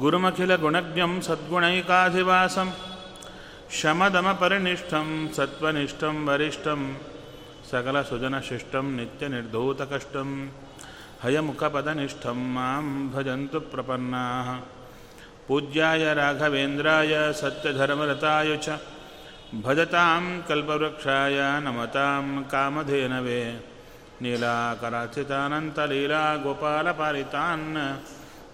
गुरुमखिलगुणज्ञं सद्गुणैकाधिवासं, शमदमपरिनिष्ठं सत्त्वनिष्ठं वरिष्ठं, सकलसुजनशिष्टं नित्यनिर्धूतकष्टं, हयमुखपदनिष्ठं माँ भजन्तु प्रपन्नाः। पूज्याय राघवेन्द्राय सत्यधर्मरताय च, भजतां कल्पवृक्षाय नमतां कामधेनवे नीलाकराचितानन्तलीलागोपालपालितान्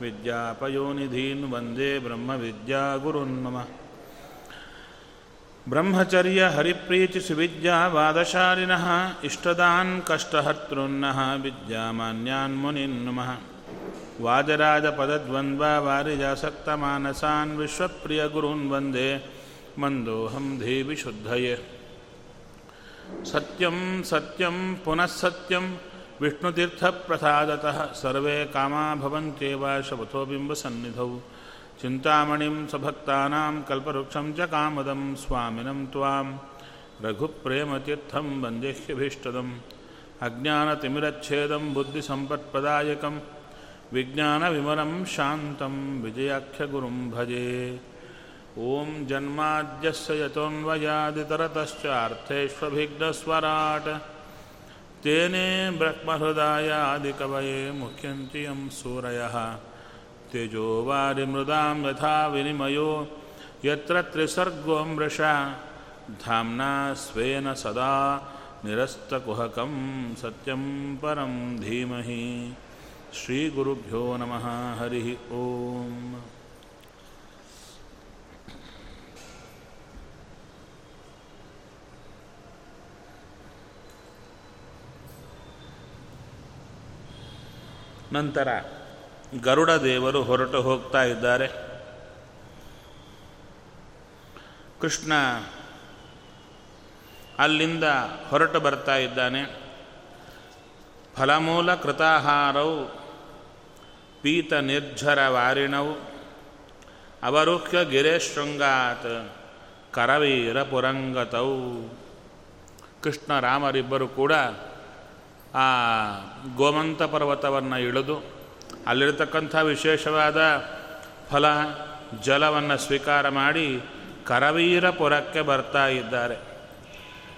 विद्यापयोनिधीन् वन्दे ब्रह्मविद्यागुरुन् मम ब्रह्मचर्यहरिप्रीतिसुविद्यावादशालिनः इष्टदान् कष्टहर्तॄन्नः विद्यामान्यान् मुनीन् नमः वाजराजपदद्वन्द्वावारिजासक्तमानसान् विश्वप्रियगुरून् वन्दे मन्दोऽहं धीविशुद्धये सत्यं सत्यं पुनः सत्यं विष्णुतीर्थप्रसादतः सर्वे कामा भवन्त्येव शपथो बिम्बसन्निधौ। चिन्तामणिं सभक्तानां कल्पवृक्षं च कामदं स्वामिनं त्वां। रघुप्रेमतीर्थं वन्देह्यभीष्टदम्। अज्ञानतिमिरच्छेदं बुद्धिसम्पत्प्रदायकं विज्ञानविमलं शान्तं विजयाख्यगुरुं भजे। ॐ जन्माद्यस्य यतोऽन्वयादितरतश्चार्थेष्वभिघ्नस्वराट्। ತೇನೇ ಬ್ರಹ್ಮಹೃದಾಯಾದಿಕವಯೇ ಮುಖ್ಯಂತಿಯಂ ಸೂರಯಃ. ತೇಜೋವಾರಿ ಮೃದಾಂ ಯಥಾ ವಿನಿಮಯೋ, ಯತ್ರ ತ್ರಿಸರ್ಗೋ ಮೃಷ ಧಾಮ್ನಾ ಸ್ವೇನ ಸದಾ ನಿರಸ್ತಕುಹಕಂ ಸತ್ಯಂ ಪರಂ ಧೀಮಹಿ. ಶ್ರೀಗುರುಭ್ಯೋ ನಮಃ ಹರಿ ಓಂ. ನಂತರ ಗರುಡ ದೇವರು ಹೊರಟು ಹೋಗ್ತಾ ಇದ್ದಾರೆ. ಕೃಷ್ಣ ಅಲ್ಲಿಂದ ಹೊರಟು ಬರ್ತಾ ಇದ್ದಾನೆ. ಫಲಮೂಲ ಕೃತಾಹಾರವು ಪೀತ ನಿರ್ಜರ ವಾರಿಣವು. ಅವರುಖ್ಯ ಗಿರೇಶೃಂಗಾತ್ ಕರವೀರ ಪುರಂಗತೌ ಕೃಷ್ಣ ರಾಮರಿಬ್ಬರು ಕೂಡ ಆ ಗೋಮಂತ ಪರ್ವತವನ್ನು ಇಳಿದು ಅಲ್ಲಿರತಕ್ಕಂಥ ವಿಶೇಷವಾದ ಫಲ, ಜಲವನ್ನು ಸ್ವೀಕಾರ ಮಾಡಿ ಕರವೀರಪುರಕ್ಕೆ ಬರ್ತಾ ಇದ್ದಾರೆ.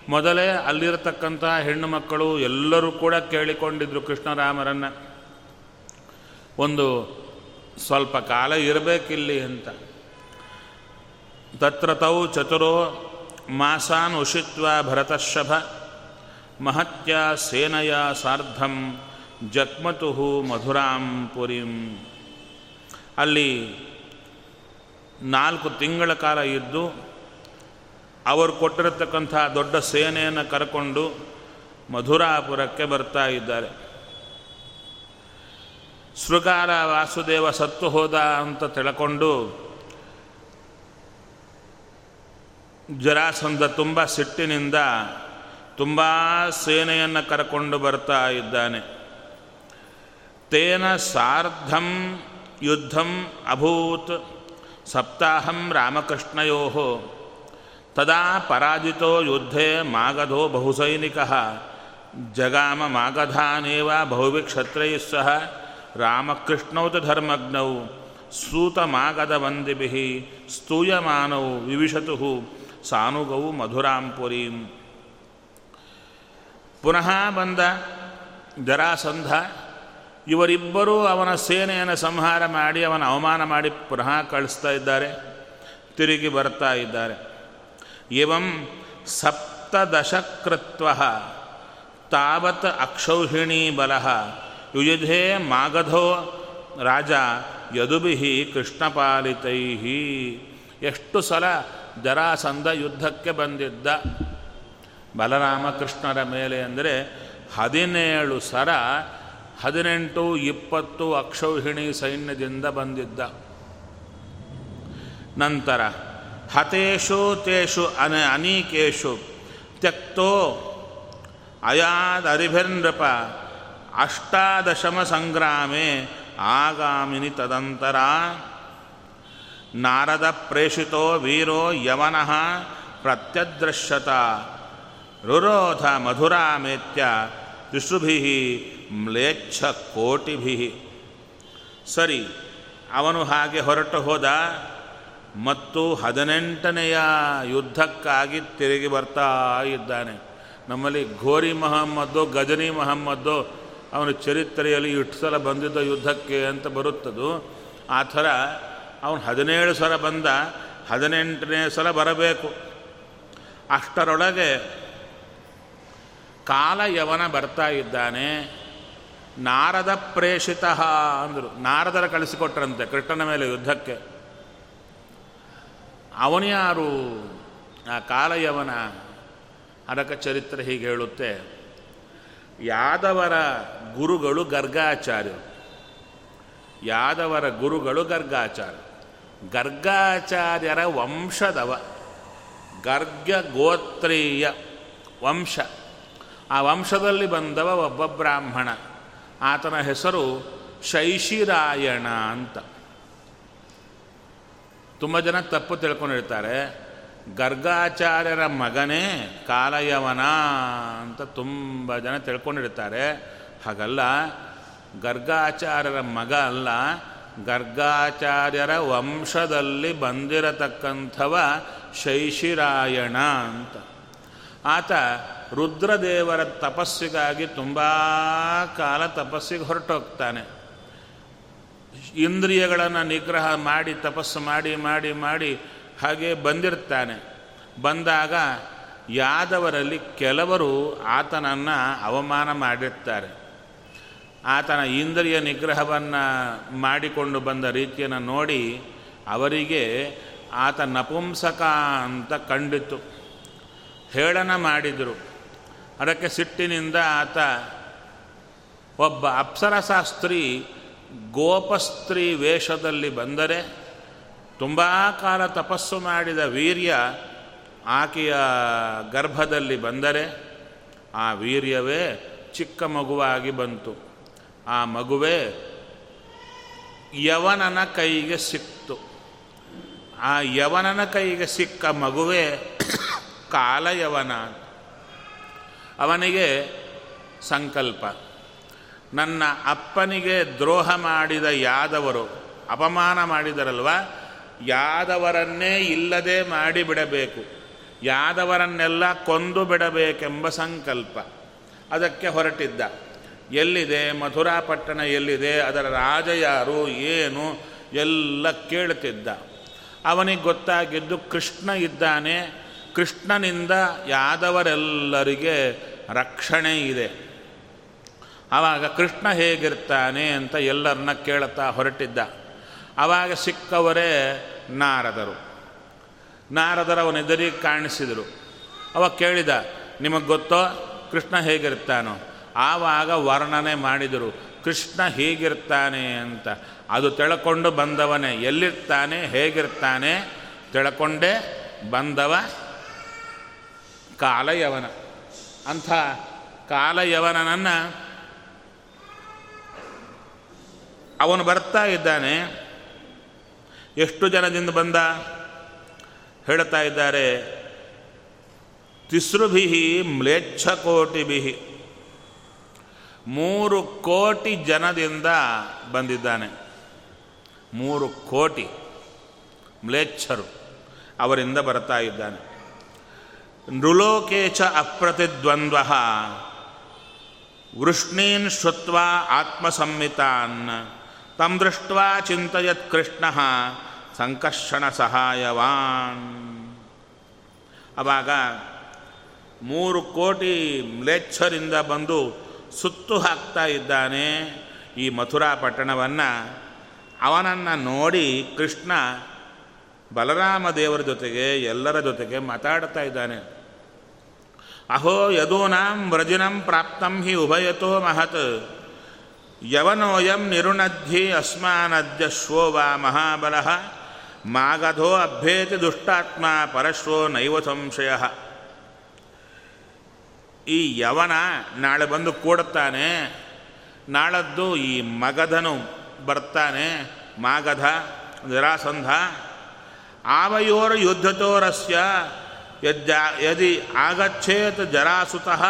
ಮೊದಲೇ ಅಲ್ಲಿರತಕ್ಕಂಥ ಹೆಣ್ಣು ಮಕ್ಕಳು ಎಲ್ಲರೂ ಕೂಡ ಕೇಳಿಕೊಂಡಿದ್ರು ಕೃಷ್ಣರಾಮರನ್ನು. ಒಂದು ಸ್ವಲ್ಪ ಕಾಲ ಇರಬೇಕಿಲ್ಲಿ ಅಂತ. ತತ್ರ ತೌ ಚತುರೋ ಮಾಸಾನ್ ಉಷಿತ್ವ ಭರತಶಭ ಮಹತ್ಯ ಸೇನೆಯ ಸಾರ್ಧಂ ಜಗ್ಮತು ಮಧುರಾಂ ಪುರಿಂ. ಅಲ್ಲಿ ನಾಲ್ಕು ತಿಂಗಳ ಕಾಲ ಇದ್ದು ಅವರು ಕೊಟ್ಟಿರತಕ್ಕಂಥ ದೊಡ್ಡ ಸೇನೆಯನ್ನು ಕರ್ಕೊಂಡು ಮಧುರಾಪುರಕ್ಕೆ ಬರ್ತಾ ಇದ್ದಾರೆ. ಶೃಗಾಲ ವಾಸುದೇವ ಸತ್ತು ಹೋದ ಅಂತ ತಿಳ್ಕೊಂಡು ಜರಾಸಂಧ ತುಂಬ ಸಿಟ್ಟಿನಿಂದ ತುಂಬ ಸೇನೆಯನ್ನು ಕರ್ಕೊಂಡು ಬರ್ತಾ ಇದ್ದಾನೆ. ತೇನ ಸಾರ್ಧಂ ಯುದ್ಧಂ ಅಭೂತ್ ಸಪ್ತಾಹಂ ರಾಮಕೃಷ್ಣಯೋ ತದಾ ಪರಾಜಿತೋ ಯುದ್ಧೇ ಮಾಗಧೋ ಬಹುಸೈನಿಕ. ಜಗಾಮ ಮಾಗಧಾನೇವ ಬಹುವಿಕ್ಷತ್ರೈ ಸಹ ರಾಮಕೃಷ್ಣೌ ಧರ್ಮಜ್ಞೌ ಸೂತ ಮಾಗದ ವಂದಿಭಿ ಸ್ತೂಯಮಾನೌ ವಿವಿಶತು. ಸಾನುಗೌ ಮಧುರಾಂಪುರೀಂ ಪುನಃ ಬಂದ ಜರಾಸಂಧ. ಇವರಿಬ್ಬರೂ ಅವನ ಸೇನೆಯನ್ನು ಸಂಹಾರ ಮಾಡಿ, ಅವನ ಅವಮಾನ ಮಾಡಿ ಪುನಃ ಕಳಿಸ್ತಾ ಇದ್ದಾರೆ, ತಿರುಗಿ ಬರ್ತಾ ಇದ್ದಾರೆ. ಇವಂ ಸಪ್ತದಶಕೃತ್ವ ತಾವತ್ ಅಕ್ಷೌಹಿಣಿ ಬಲ ಯುಯುಧೇ ಮಾಗಧೋ ರಾಜ ಯದುಬಿಹಿ ಕೃಷ್ಣಪಾಲಿತೈ ಎಷ್ಟು ಸಲ ಜರಾಸಂಧ ಯುದ್ಧಕ್ಕೆ ಬಂದಿದ್ದ ಬಲರಾಮಕೃಷ್ಣರ ಮೇಲೆ ಅಂದರೆ ಹದಿನೇಳು ಸರ ಹದಿನೆಂಟು ಇಪ್ಪತ್ತು ಅಕ್ಷೌಹಿಣಿ ಸೈನ್ಯದಿಂದ ಬಂದಿದ್ದ. ನಂತರ ಹತೇಶು ತೇಷು ಅನ ಅನೀಕೇಶು ತ್ಯಕ್ತೋ ಅಯಾದರಿಭಿರ್ನೃಪ ಅಷ್ಟಾದಶಮ ಸಂಗ್ರಾಮೆ ಆಗಾಮಿನಿ ತದಂತರ. ನಾರದ ಪ್ರೇಷಿತೋ ವೀರೋ ಯವನಃ ಪ್ರತ್ಯದೃಶ್ಯತ ರುರೋಧ ಮಧುರಾಮೇತ್ಯ ತಿಸೃಭಿ ಮ್ಲೇಚ್ಛ ಕೋಟಿಭಿ ಸರಿ ಅವನು ಹಾಗೆ ಹೊರಟು ಹೋದ. ಮತ್ತು ಹದಿನೆಂಟನೆಯ ಯುದ್ಧಕ್ಕಾಗಿ ತಿರುಗಿ ಬರ್ತಾ ಇದ್ದಾನೆ. ನಮ್ಮಲ್ಲಿ ಘೋರಿ ಮಹಮ್ಮದ್ದು, ಗಜನಿ ಮಹಮ್ಮದ್ದು ಅವನ ಚರಿತ್ರೆಯಲ್ಲಿ ಇಷ್ಟು ಸಲ ಬಂದಿದ್ದ ಯುದ್ಧಕ್ಕೆ ಅಂತ ಬರುತ್ತದು. ಆ ಥರ ಅವನು ಹದಿನೇಳು ಸಲ ಬಂದ, ಹದಿನೆಂಟನೇ ಸಲ ಬರಬೇಕು. ಅಷ್ಟರೊಳಗೆ ಕಾಲ ಯವನ ಬರ್ತಾ ಇದ್ದಾನೆ. ನಾರದ ಪ್ರೇಷಿತ ಅಂದರು. ನಾರದರ ಕಳಿಸಿಕೊಟ್ರಂತೆ ಕೃಷ್ಣನ ಮೇಲೆ ಯುದ್ಧಕ್ಕೆ. ಅವನ್ಯಾರು ಆ ಕಾಲಯವನ. ಅರಕ ಚರಿತ್ರೆ ಹೀಗೆ ಹೇಳುತ್ತೆ. ಯಾದವರ ಗುರುಗಳು ಗರ್ಗಾಚಾರ್ಯರು. ಯಾದವರ ಗುರುಗಳು ಗರ್ಗಾಚಾರ್ಯರು. ಗರ್ಗಾಚಾರ್ಯರ ವಂಶದವ. ಗರ್ಗ ಗೋತ್ರೀಯ ವಂಶ. ಆ ವಂಶದಲ್ಲಿ ಬಂದವ ಒಬ್ಬ ಬ್ರಾಹ್ಮಣ. ಆತನ ಹೆಸರು ಶೈಶಿರಾಯಣ ಅಂತ. ತುಂಬ ಜನ ತಪ್ಪು ತಿಳ್ಕೊಂಡಿರ್ತಾರೆ ಗರ್ಗಾಚಾರ್ಯರ ಮಗನೇ ಕಾಲಯವನ ಅಂತ ತುಂಬ ಜನ ತಿಳ್ಕೊಂಡಿರ್ತಾರೆ ಹಾಗಲ್ಲ, ಗರ್ಗಾಚಾರ್ಯರ ಮಗ ಅಲ್ಲ, ಗರ್ಗಾಚಾರ್ಯರ ವಂಶದಲ್ಲಿ ಬಂದಿರತಕ್ಕಂಥವ ಶೈಶಿರಾಯಣ ಅಂತ. ಆತ ರುದ್ರದೇವರ ತಪಸ್ಸಿಗಾಗಿ ತುಂಬ ಕಾಲ ತಪಸ್ಸಿಗೆ ಹೊರಟೋಗ್ತಾನೆ. ಇಂದ್ರಿಯಗಳನ್ನು ನಿಗ್ರಹ ಮಾಡಿ, ತಪಸ್ಸು ಮಾಡಿ ಮಾಡಿ ಮಾಡಿ ಹಾಗೆ ಬಂದಿರ್ತಾನೆ. ಬಂದಾಗ ಯಾದವರಲ್ಲಿ ಕೆಲವರು ಆತನನ್ನು ಅವಮಾನ ಮಾಡಿರ್ತಾರೆ. ಆತನ ಇಂದ್ರಿಯ ನಿಗ್ರಹವನ್ನು ಮಾಡಿಕೊಂಡು ಬಂದ ರೀತಿಯನ್ನು ನೋಡಿ ಅವರಿಗೆ ಆತ ನಪುಂಸಕ ಅಂತ ಕಂಡಿತು ಹೇಳನ ಮಾಡಿದರು. ಅದಕ್ಕೆ ಸಿಟ್ಟಿನಿಂದ ಆತ ಒಬ್ಬ ಅಪ್ಸರಶಾಸ್ತ್ರಿ ಗೋಪಸ್ತ್ರೀ ವೇಷದಲ್ಲಿ ಬಂದರೆ ತುಂಬ ಕಾಲ ತಪಸ್ಸು ಮಾಡಿದ ವೀರ್ಯ ಆಕೆಯ ಗರ್ಭದಲ್ಲಿ ಬಂದರೆ ಆ ವೀರ್ಯವೇ ಚಿಕ್ಕ ಮಗುವಾಗಿ ಬಂತು. ಆ ಮಗುವೆ ಯವನನ ಕೈಗೆ ಸಿಕ್ತು. ಆ ಯವನನ ಕೈಗೆ ಸಿಕ್ಕ ಮಗುವೇ ಕಾಲಯವನ ಅವನಿಗೆ ಸಂಕಲ್ಪ. ನನ್ನ ಅಪ್ಪನಿಗೆ ದ್ರೋಹ ಮಾಡಿದ ಯಾದವರು, ಅಪಮಾನ ಮಾಡಿದರಲ್ವ? ಯಾದವರನ್ನೇ ಇಲ್ಲದೆ ಮಾಡಿಬಿಡಬೇಕು ಯಾದವರನ್ನೆಲ್ಲ ಕೊಂದು ಬಿಡಬೇಕೆಂಬ ಸಂಕಲ್ಪ. ಅದಕ್ಕೆ ಹೊರಟಿದ್ದ. ಎಲ್ಲಿದೆ ಮಥುರಾಪಟ್ಟಣ, ಎಲ್ಲಿದೆ ಅದರ ರಾಜ ಯಾರು ಏನು? ಎಲ್ಲ ಕೇಳ್ತಿದ್ದ ಅವನಿಗೆ ಗೊತ್ತಾಗಿದ್ದು ಕೃಷ್ಣ ಇದ್ದಾನೆ. ಕೃಷ್ಣನಿಂದ ಯಾದವರೆಲ್ಲರಿಗೆ ರಕ್ಷಣೆ ಇದೆ. ಆವಾಗ ಕೃಷ್ಣ ಹೇಗಿರ್ತಾನೆ ಅಂತ ಎಲ್ಲರನ್ನ ಕೇಳುತ್ತಾ ಹೊರಟಿದ್ದ. ಆವಾಗ ಸಿಕ್ಕವರೇ ನಾರದರು. ನಾರದರು ಅವನ ಎದುರಿಗೆ ಕಾಣಿಸಿದರು. ಅವಾಗ ಕೇಳಿದ, ನಿಮಗೆ ಗೊತ್ತೋ ಕೃಷ್ಣ ಹೇಗಿರ್ತಾನೋ? ಆವಾಗ ವರ್ಣನೆ ಮಾಡಿದರು, ಕೃಷ್ಣ ಹೀಗಿರ್ತಾನೆ ಅಂತ. ಅದು ತಿಳ್ಕೊಂಡು ಬಂದವನೇ. ಎಲ್ಲಿರ್ತಾನೆ, ಹೇಗಿರ್ತಾನೆ, ತಿಳ್ಕೊಂಡೇ ಬಂದವ ಕಾಲಯವನ. ಅಂಥ ಕಾಲಯವನನನ್ನು ಅವನು ಬರ್ತಾ ಇದ್ದಾನೆ. ಎಷ್ಟು ಜನದಿಂದ ಬಂದ? ಹೇಳ್ತಾ ಇದ್ದಾರೆ. ತಿಸ್ರುಭಿ ಮ್ಲೇಚ್ಛ ಕೋಟಿಭಿ ಮೂರು ಕೋಟಿ ಜನದಿಂದ ಬಂದಿದ್ದಾನೆ. ಮೂರು ಕೋಟಿ ಮ್ಲೇಚ್ಛರು ಅವರಿಂದ ಬರ್ತಾ ಇದ್ದಾನೆ. ನೃಲೋಕೇಚ ಅಪ್ರತಿದ್ವಂದ್ವ. ವೃಷ್ಣೀನ್ ಶ್ರುತ್ವಾ ಆತ್ಮಸಂಹಿತಾನ್. ತಂ ದೃಷ್ಟ ಚಿಂತಯತ್ ಕೃಷ್ಣ. ಸಂಕರ್ಷಣ ಸಹಾಯವಾನ್. ಅವಾಗ ಮೂರು ಕೋಟಿ ಮ್ಲೇಚ್ಛರಿಂದ ಬಂದು ಸುತ್ತು ಹಾಕ್ತಾ ಇದ್ದಾನೆ ಈ ಮಥುರಾ ಪಟ್ಟಣವನ್ನು. ಅವನನ್ನು ನೋಡಿ ಕೃಷ್ಣ ಬಲರಾಮ ದೇವರ ಜೊತೆಗೆ ಎಲ್ಲರ ಜೊತೆಗೆ ಮಾತಾಡ್ತಾ ಇದ್ದಾನೆ. ಅಹೋ ಯದೂನಾಂ ವ್ರಜಿನಂ ಪ್ರಾಪ್ತಂ ಹಿ ಉಭಯತೋ ಮಹತ್. ಯವನೋಯಂ ನಿರುಣದ್ಧಿ ಅಸ್ಮಾನದ್ಯ ಶ್ವೋ ವಾ ಮಹಾಬಲ. ಮಾಗಧೋ ಅಭ್ಯೇತಿ ದುಷ್ಟಾತ್ಮ ಪರಶ್ವೋ ನೈವ ಸಂಶಯ. ಈ ಯವನ ನಾಳೆ ಬಂದು ಕೂಡುತ್ತಾನೆ. ನಾಳದ್ದು ಈ ಮಗಧನು ಬರ್ತಾನೆ. ಮಾಗಧ ನಿರಾಸಂಧ. ಆವಯೋರ ಯುದ್ಧತೋರಸ್ಯ ಯದಿ ಆಗಚ್ಚೇತ್ ಜರಾಸುತಃ,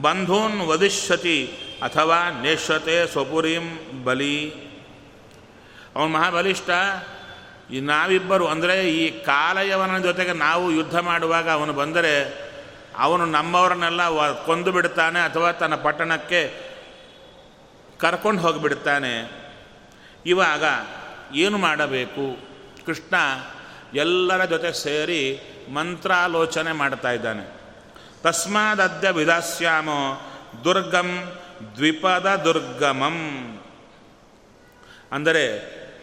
ಬಂಧೂನ್ ವದಿಷ್ಯತಿ ಅಥವಾ ನೇಷ್ಯತೆ ಸ್ವಪುರಿಂ ಬಲಿ. ಅವನು ಮಹಾಬಲಿಷ್ಠ, ಈ ನಾವಿಬ್ಬರು ಅಂದರೆ ಈ ಕಾಲಯವನ ಜೊತೆಗೆ ನಾವು ಯುದ್ಧ ಮಾಡುವಾಗ ಅವನು ಬಂದರೆ ಅವನು ನಮ್ಮವರನ್ನೆಲ್ಲ ಕೊಂದು ಬಿಡ್ತಾನೆ ಅಥವಾ ತನ್ನ ಪಟ್ಟಣಕ್ಕೆ ಕರ್ಕೊಂಡು ಹೋಗಿಬಿಡ್ತಾನೆ. ಇವಾಗ ಏನು ಮಾಡಬೇಕು? ಕೃಷ್ಣ ಎಲ್ಲರ ಜೊತೆ ಸೇರಿ ಮಂತ್ರಾಲೋಚನೆ ಮಾಡ್ತಾ ಇದ್ದಾನೆ. ತಸ್ಮಾದದ್ಯ ವಿಧಾಸ್ಯಾಮೋ ದುರ್ಗಂ ದ್ವಿಪದ ದುರ್ಗಮಂ. ಅಂದರೆ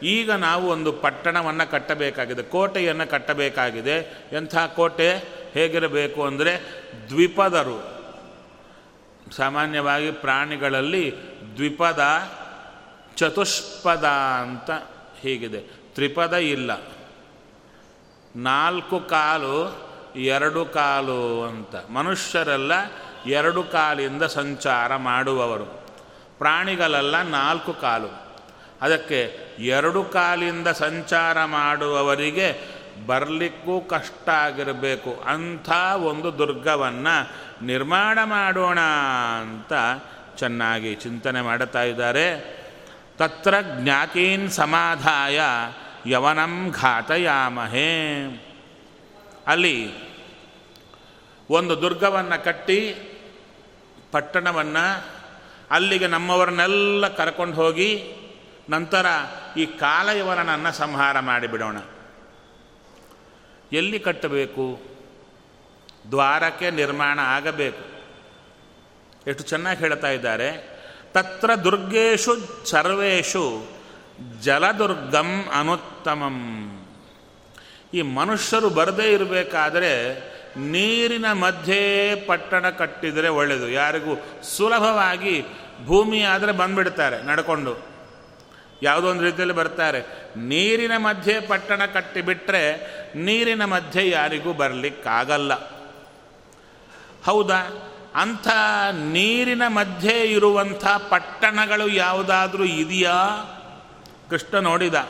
ಈಗ ನಾವು ಒಂದು ಪಟ್ಟಣವನ್ನು ಕಟ್ಟಬೇಕಾಗಿದೆ, ಕೋಟೆಯನ್ನು ಕಟ್ಟಬೇಕಾಗಿದೆ. ಎಂಥ ಕೋಟೆ? ಹೇಗಿರಬೇಕು ಅಂದರೆ ದ್ವಿಪದರು. ಸಾಮಾನ್ಯವಾಗಿ ಪ್ರಾಣಿಗಳಲ್ಲಿ ದ್ವಿಪದ ಚತುಷ್ಪದ ಅಂತ ಹೀಗಿದೆ. ತ್ರಿಪದ ಇಲ್ಲ. ನಾಲ್ಕು ಕಾಲು, ಎರಡು ಕಾಲು ಅಂತ. ಮನುಷ್ಯರೆಲ್ಲ ಎರಡು ಕಾಲಿಂದ ಸಂಚಾರ ಮಾಡುವವರು. ಪ್ರಾಣಿಗಳೆಲ್ಲ ನಾಲ್ಕು ಕಾಲು. ಅದಕ್ಕೆ ಎರಡು ಕಾಲಿಂದ ಸಂಚಾರ ಮಾಡುವವರಿಗೆ ಬರಲಿಕ್ಕೂ ಕಷ್ಟ ಆಗಿರಬೇಕು. ಅಂಥ ಒಂದು ದುರ್ಗವನ್ನು ನಿರ್ಮಾಣ ಮಾಡೋಣ ಅಂತ ಚೆನ್ನಾಗಿ ಚಿಂತನೆ ಮಾಡುತ್ತಾ ಇದ್ದಾರೆ. ತತ್ರ ಜ್ಞಾತೀನ್ ಸಮಾಧಾಯ ಯವನಂ ಘಾತಯಾಮಹೇ. ಅಲ್ಲಿ ಒಂದು ದುರ್ಗವನ್ನು ಕಟ್ಟಿ ಪಟ್ಟಣವನ್ನು ಅಲ್ಲಿಗೆ ನಮ್ಮವರನ್ನೆಲ್ಲ ಕರ್ಕೊಂಡು ಹೋಗಿ ನಂತರ ಈ ಕಾಲಯವನನ್ನು ಸಂಹಾರ ಮಾಡಿಬಿಡೋಣ. ಎಲ್ಲಿ ಕಟ್ಟಬೇಕು? ದ್ವಾರಕ್ಕೆ ನಿರ್ಮಾಣ ಆಗಬೇಕು. ಎಷ್ಟು ಚೆನ್ನಾಗಿ ಹೇಳ್ತಾ ಇದ್ದಾರೆ. ತತ್ರ ದುರ್ಗೇಶು ಸರ್ವೇಷು ಜಲದುರ್ಗಂ ಅನುತ್ತಮಂ. ಈ ಮನುಷ್ಯರು ಬರದೇ ಇರಬೇಕಾದರೆ ನೀರಿನ ಮಧ್ಯೆ ಪಟ್ಟಣ ಕಟ್ಟಿದರೆ ಒಳ್ಳೆಯದು ಯಾರಿಗೂ ಸುಲಭವಾಗಿ ಭೂಮಿ ಆದರೆ ಬಂದ್ಬಿಡ್ತಾರೆ ನಡ್ಕೊಂಡು. ಯಾವುದೋ ಒಂದು ರೀತಿಯಲ್ಲಿ ಬರ್ತಾರೆ. ನೀರಿನ ಮಧ್ಯೆ ಪಟ್ಟಣ ಕಟ್ಟಿಬಿಟ್ರೆ ನೀರಿನ ಮಧ್ಯೆ ಯಾರಿಗೂ ಬರಲಿಕ್ಕಾಗಲ್ಲ. ಹೌದಾ? ಅಂಥ ನೀರಿನ ಮಧ್ಯೆ ಇರುವಂಥ ಪಟ್ಟಣಗಳು ಯಾವುದಾದ್ರೂ ಇದೆಯಾ? ಕೃಷ್ಣ ನೋಡಿದ.